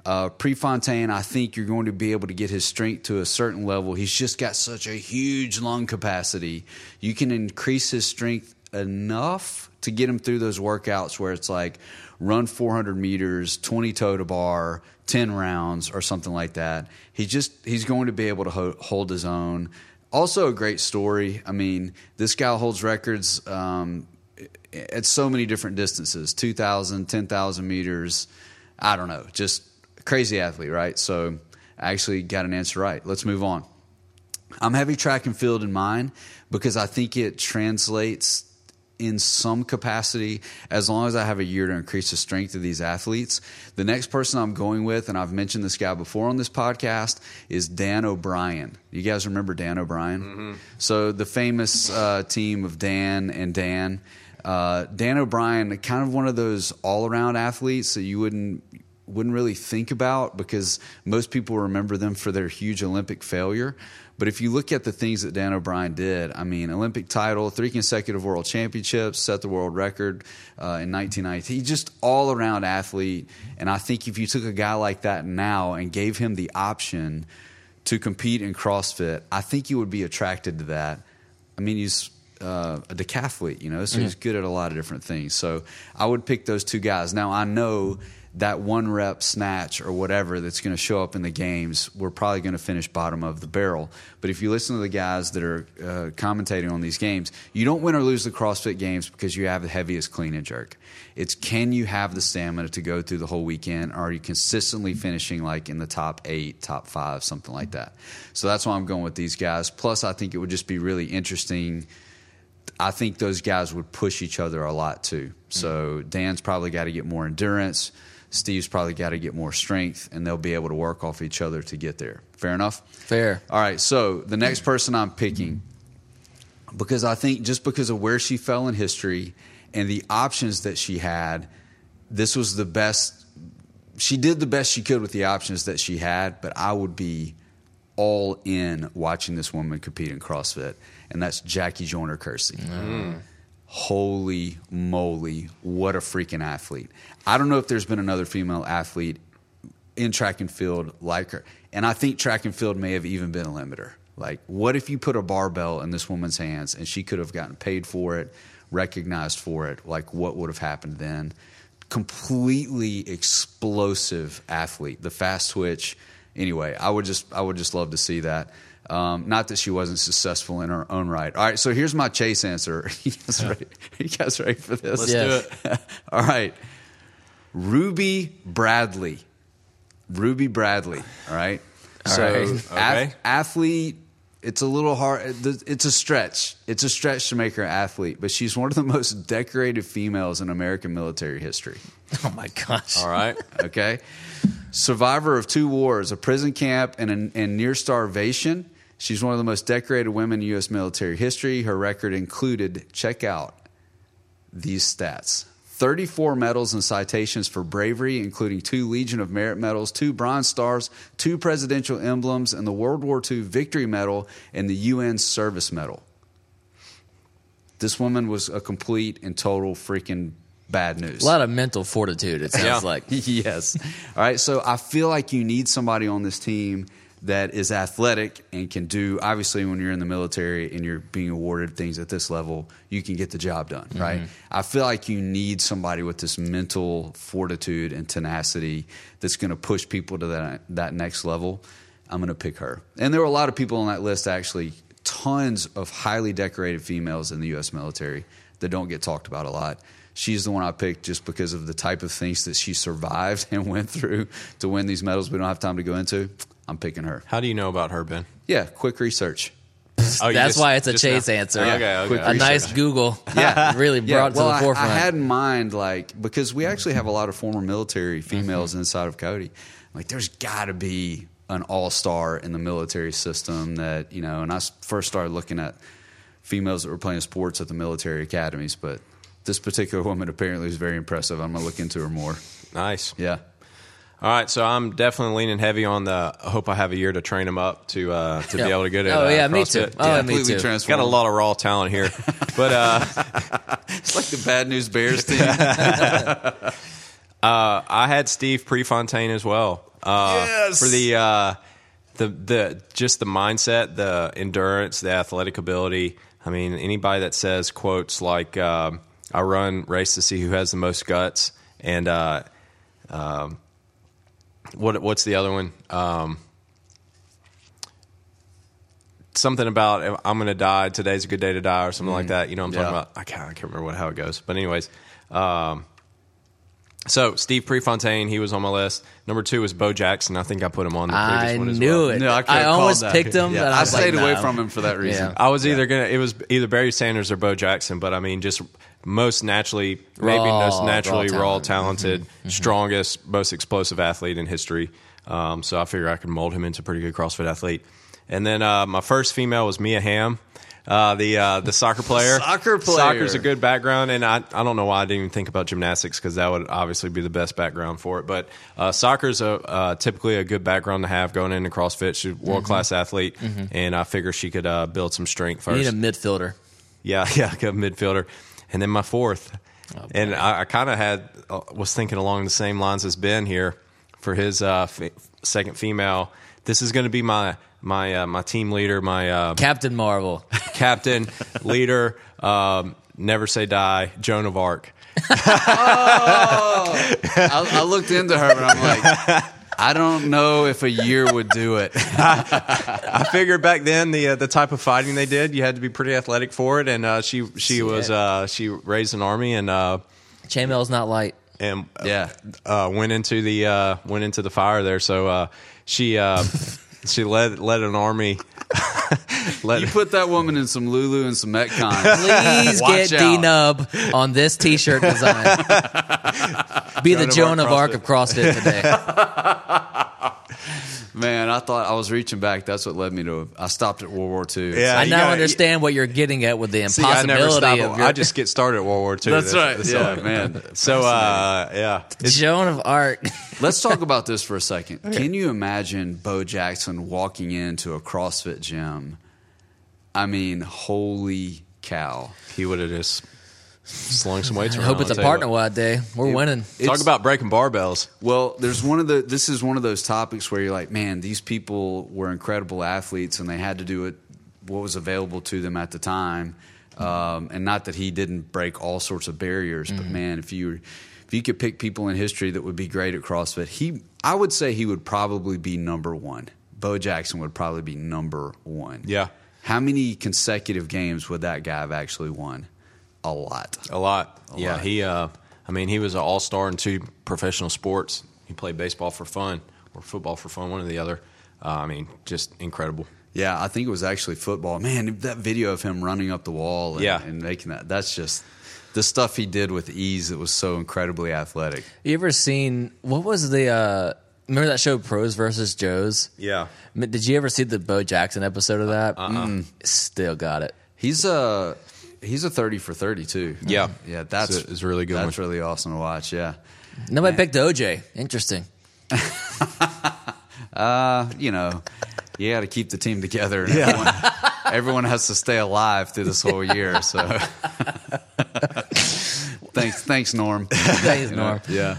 A: Uh, Prefontaine, I think you're going to be able to get his strength to a certain level. He's just got such a huge lung capacity. You can increase his strength enough to get him through those workouts where it's like run 400 meters, 20 toe to bar, 10 rounds, or something like that. He just he's going to be able to ho- hold his own. Also, a great story. I mean, this guy holds records um, at so many different distances 2,000, 10,000 meters. I don't know. Just crazy athlete, right? So, I actually got an answer right. Let's move on. I'm heavy track and field in mind because I think it translates in some capacity as long as I have a year to increase the strength of these athletes. The next person I'm going with, and I've mentioned this guy before on this podcast, is Dan O'Brien. You guys remember Dan O'Brien? So the famous uh, team of Dan and Dan. Uh, Dan O'Brien, kind of one of those all around athletes that you wouldn't wouldn't really think about because most people remember them for their huge Olympic failure. But if you look at the things that Dan O'Brien did, I mean, Olympic title, three consecutive world championships, set the world record uh, in 1990. He's just all around athlete. And I think if you took a guy like that now and gave him the option to compete in CrossFit, I think you would be attracted to that. I mean, he's uh, a decathlete, you know, so he's good at a lot of different things. So I would pick those two guys. Now I know that one rep snatch or whatever that's going to show up in the games, we're probably going to finish bottom of the barrel. But if you listen to the guys that are uh, commentating on these games, you don't win or lose the CrossFit games because you have the heaviest clean and jerk. It's can you have the stamina to go through the whole weekend? Or are you consistently finishing like in the top eight, top five, something like that? So that's why I'm going with these guys. Plus, I think it would just be really interesting. I think those guys would push each other a lot too. So Dan's probably got to get more endurance. Steve's probably got to get more strength, and they'll be able to work off each other to get there. Fair enough?
B: Fair.
A: All right, so the next person I'm picking, because I think just because of where she fell in history and the options that she had, this was the best. She did the best she could with the options that she had, but I would be all in watching this woman compete in CrossFit, and that's Jackie Joyner Kersee. Mm. Holy moly, what a freaking athlete. I don't know if there's been another female athlete in track and field like her. And I think track and field may have even been a limiter. Like, what if you put a barbell in this woman's hands and she could have gotten paid for it, recognized for it? Like, what would have happened then? Completely explosive athlete, the fast switch. Anyway, I would just, I would just love to see that. Um, not that she wasn't successful in her own right. All right, so here's my chase answer. you, guys ready? you guys ready for this?
C: let's
B: Yeah.
C: do it.
A: All right. Ruby Bradley, Ruby Bradley. All right. So
B: right.
A: ath-
C: Okay.
A: athlete. It's a little hard. It's a stretch. It's a stretch to make her an athlete, but she's one of the most decorated females in American military history.
B: Oh my gosh.
C: All right.
A: Okay. Survivor of two wars, a prison camp, and, and near starvation. She's one of the most decorated women in U.S. military history. Her record included, check out these stats 34 medals and citations for bravery, including two Legion of Merit medals, two Bronze Stars, two presidential emblems, and the World War II Victory Medal and the UN Service Medal. This woman was a complete and total freaking bad news.
B: A lot of mental fortitude. It sounds
C: Yeah.
B: like.
A: yes. All right. So I feel like you need somebody on this team that is athletic and can do. Obviously, when you're in the military and you're being awarded things at this level, you can get the job done. Mm-hmm. Right. I feel like you need somebody with this mental fortitude and tenacity that's going to push people to that that next level. I'm going to pick her. And there were a lot of people on that list actually. Tons of highly decorated females in the U.S. military that don't get talked about a lot she's the one I picked just because of the type of things that she survived and went through to win these medals. We don't have time to go into. I'm picking her.
C: How do you know about her, Ben?
A: Yeah, quick research.
C: Oh,
B: That's
C: just-
B: why it's a chase
C: now-
B: answer.
C: Okay, okay.
A: Quick
B: A nice. Google.
A: Yeah.
B: really brought it
A: well,
B: to the
A: I-
B: forefront.
A: I, had in mind like because we actually have a lot of former military females mm-hmm. inside of Cody. Like, there's got to be an all star in the military system that you know. And I first started looking at females that were playing sports at the military academies, but this particular woman apparently is very impressive. I'm gonna look into her more.
C: Nice.
A: Yeah.
C: All right, so I'm definitely leaning heavy on the. I hope I have a year to train him up to uh, to be able to get it.
B: Oh
C: uh,
B: yeah, me too. Oh,
C: Yeah.
B: me too.
A: transformed.
C: Got a lot of raw talent here, but uh,
A: It's like the Bad News Bears team.
C: uh, I had Steve Prefontaine as well. Uh,
A: Yes!
C: for the uh, the the just the mindset, the endurance, the athletic ability. I mean, anybody that says quotes like um, "I run race to see who has the most guts," and uh, um, what what's the other one? Um, something about I'm going to die. Today's a good day to die, or something like that. You know, what I'm talking about. I can't, I can't remember what how it goes, but anyways. Um, so Steve Prefontaine, he was on my list. Number two was Bo Jackson. I think I put him on the previous
B: I
C: one as
B: knew
C: well.
B: it.
A: No, I could've
B: I almost
A: that.
B: picked him.
A: Yeah,
B: but I,
A: I
B: was like,
A: stayed away
B: nah.
A: from him for that reason.
B: Yeah.
C: I was either gonna it was either Barry Sanders or Bo Jackson, but I mean just most naturally maybe
B: Raw-
C: most naturally
B: raw
C: raw, talented,
A: Mm-hmm.
C: strongest, most explosive athlete in history. Um, so I figure I can mold him into a pretty good CrossFit athlete. And then uh, my first female was Mia Hamm. Uh, the uh, the soccer player.
A: Soccer player.
C: Soccer's a good background, and I, I don't know why I didn't even think about gymnastics because that would obviously be the best background for it. But uh, soccer's a uh, typically a good background to have going into CrossFit. She's a world class athlete, and I figure she could uh, build some strength
B: You need a midfielder.
C: Yeah, yeah, a midfielder. And then my fourth,
B: Oh,
C: and I, I kind of had uh, was thinking along the same lines as Ben here for his uh, f- second female. This is going to be my my uh, my team leader, my uh,
B: Captain Marvel.
C: captain, leader. Um, never say die, Joan of Arc.
A: I, I looked into her, but I'm like, I don't know if a year would do it.
C: I figured back then the uh, the type of fighting they did, you had to be pretty athletic for it, and uh, she she was uh, she raised an army and uh,
B: Chainmail's not light.
C: and
A: Yeah.
C: uh, went into the uh, went into the fire there. So uh, she uh, she led led an army. led,
A: You put that woman in some Lulu and some Metcon.
B: Please
A: Watch
B: get
A: out.
B: D Nub on this T-shirt design. Be the Joan
C: Joan of
B: of
C: Arc
B: Arc of CrossFit today.
A: Man, I thought I was reaching back. That's what led me to. I stopped at World War II.
C: Yeah.
B: I now
C: gotta-
B: understand what you're getting at with the
C: See, I never
B: impossibility of
C: at-
B: your
C: I just get started at World War II.
A: That's right.
C: that's
A: yeah,
C: all.
A: man.
C: So uh, yeah, It's-
B: Joan of Arc.
A: Let's talk about this for a second. Can you imagine Bo Jackson walking into a CrossFit gym? I mean, holy cow.
C: he would have just slung some weights
B: I
C: around.
B: hope it's
C: I'll
B: a
C: tell you
B: partner
C: what.
B: wide day. We're winning.
C: Talk
A: It's-
C: about breaking barbells.
A: Well, there's one of the. This is one of those topics where you're like, man, these people were incredible athletes, and they had to do it what was available to them at the time. Um, and not that he didn't break all sorts of barriers, but man, if you if you could pick people in history that would be great at CrossFit, he I would say he would probably be number one. Bo Jackson would probably be number one.
C: Yeah.
A: How many consecutive games would that guy have actually won? A lot.
C: A lot. yeah,
A: lot.
C: he. Uh, I mean, he was an all star in two professional sports. He played baseball for fun. or football for fun, one or the other. Uh, I mean, just incredible.
A: Yeah, I think it was actually football. Man, that video of him running up the wall and,
C: Yeah.
A: and making that, that's just the stuff he did with ease that was so incredibly athletic.
B: You ever seen what was the uh remember that show Pros versus Joes?
C: Yeah.
B: Did you ever see the Bo Jackson episode of that?
C: Uh-uh.
B: Mm, still got it.
A: He's a he's a thirty for thirty too.
C: Yeah.
A: yeah, that's
C: It's a- it's a really good
A: That's
C: one.
A: really awesome to watch. Yeah,
B: Nobody picked OJ. Interesting.
A: uh, you know, you got to keep the team together. And everyone, everyone has to stay alive through this whole year. So, thanks, thanks, Norm.
B: Thanks,
A: You know,
B: Norm.
A: Yeah.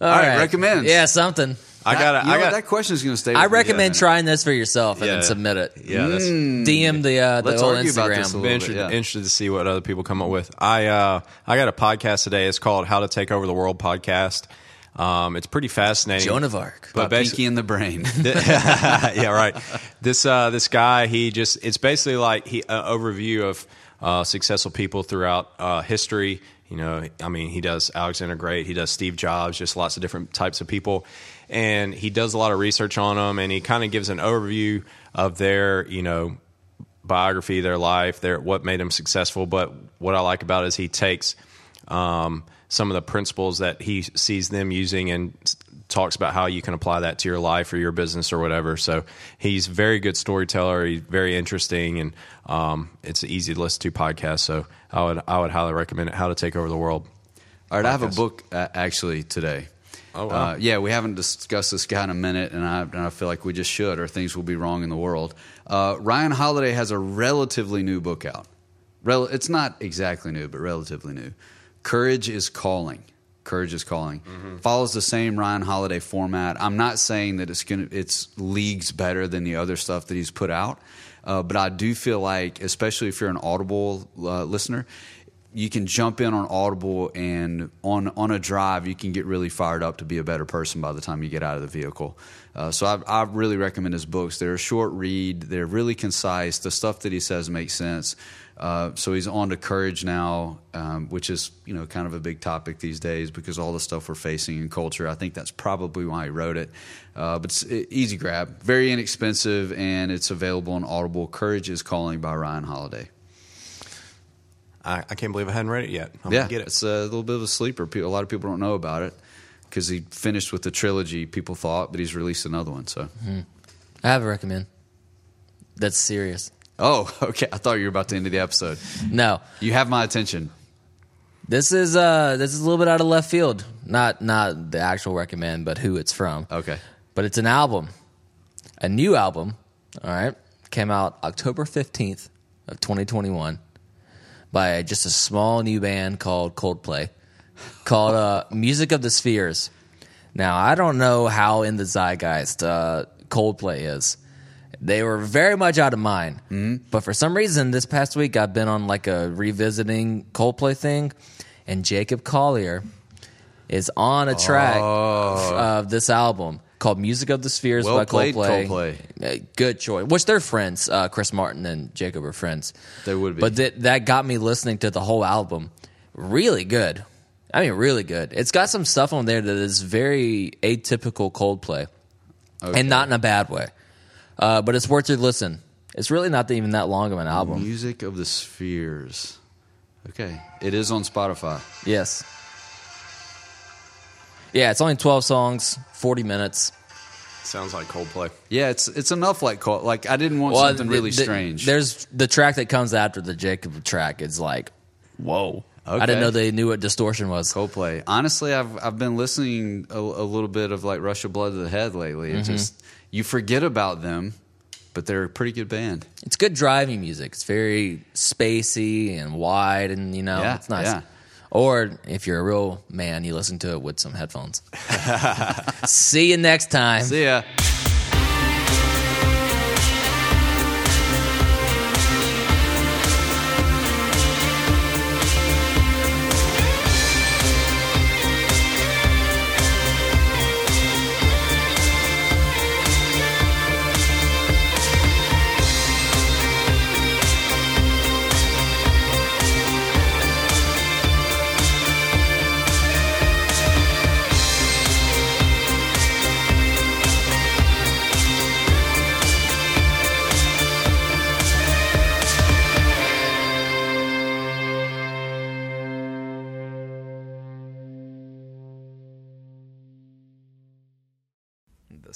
B: All
A: right, Recommend.
B: Yeah, something.
C: I got
A: That-
C: I got
A: that question is going to stay.
B: I
A: with me,
B: recommend
A: yeah.
B: trying this for yourself and
C: Yeah.
B: then submit it.
C: Yeah, that's
B: DM the uh, the
A: Let's
B: old
A: argue about
B: Instagram.
A: this a
C: Be
A: little
C: interested,
A: yeah.
C: interested to see what other people come up with. I uh, I got a podcast today. It's called How to Take Over the World podcast. Um, it's pretty fascinating.
B: Joan of Arc.
C: But
A: By
C: basi-
A: Pinky in the brain.
C: yeah, right. This uh, this guy, he just it's basically like he uh, overview of uh, successful people throughout uh, history. You know, I mean, he does Alexander Great, he does Steve Jobs, just lots of different types of people, and he does a lot of research on them, and he kind of gives an overview of their, you know, biography, their life, their what made them successful. But what I like about it is he takes um, some of the principles that he sees them using and talks about how you can apply that to your life or your business or whatever. So he's a very good storyteller. He's very interesting, and um, it's an easy to listen to podcast. So I would I would highly recommend it. How to Take Over the World.
A: All right, I have a book uh, actually today.
C: Oh, wow.
A: Uh, yeah, we haven't discussed this guy in a minute, and I, and I feel like we just should, or things will be wrong in the world. Uh, Ryan Holiday has a relatively new book out. Rel- it's not exactly new, but relatively new. Courage is Calling. Courage is Calling. Follows the same Ryan Holiday format. I'm not saying that it's gonna it's leagues better than the other stuff that he's put out, uh, but I do feel like, especially if you're an Audible uh, listener, you can jump in on Audible and on on a drive you can get really fired up to be a better person by the time you get out of the vehicle. Uh, so I, I really recommend his books. They're a short read. They're really concise. The stuff that he says makes sense. Uh, so he's on to courage now, um, which is you know kind of a big topic these days because all the stuff we're facing in culture. I think that's probably why he wrote it. Uh, but it's easy grab, very inexpensive, and it's available on Audible. Courage is Calling by Ryan Holiday.
C: I, I can't believe I hadn't read it yet. I'm
A: yeah,
C: gonna get it.
A: it's a little bit of a sleeper. Pe- A lot of people don't know about it because he finished with the trilogy. People thought, but he's released another one. So,
B: I have a recommend. That's serious.
A: oh, okay. I thought you were about to end the episode.
B: No,
A: You have my attention.
B: this is uh this is a little bit out of left field. Not not the actual recommend, but who it's from.
A: Okay.
B: But it's an album, a new album. All right, came out October fifteenth of twenty twenty one by just a small new band called Coldplay, called uh, Music of the Spheres. Now I don't know how in the zeitgeist uh, Coldplay is. They were very much out of mind, mm-hmm. but for some reason this past week I've been on like a revisiting Coldplay thing, and Jacob Collier is on a track of this album called "Music of the Spheres"
A: Well
B: by
A: played,
B: Coldplay.
A: Coldplay.
B: Uh, Good choice. Which they're friends. Uh, Chris Martin and Jacob are friends.
A: They would be.
B: But that that got me listening to the whole album. Really good. I mean, really good. It's got some stuff on there that is very atypical Coldplay,
A: Okay.
B: and not in a bad way. Uh, but it's worth your listen. It's really not even that long of an album.
A: Music of the Spheres. Okay. It is on Spotify.
B: Yes. Yeah, it's only twelve songs, forty minutes.
C: Sounds like Coldplay.
A: Yeah, it's it's enough like Col- like I didn't want
B: Well,
A: something really
B: th- th-
A: strange.
B: There's the track that comes after the Jacob track. It's like, whoa! I didn't know they knew what distortion was.
A: Coldplay. Honestly, I've I've been listening a, a little bit of like Rush of Blood to the Head lately.
B: Mm-hmm.
A: Just you forget about them, but they're a pretty good band.
B: It's good driving music. It's very spacey and wide, and you know,
A: Yeah,
B: it's nice.
A: yeah.
B: Or if you're a real man, you listen to it with some headphones. See you next time.
A: See ya.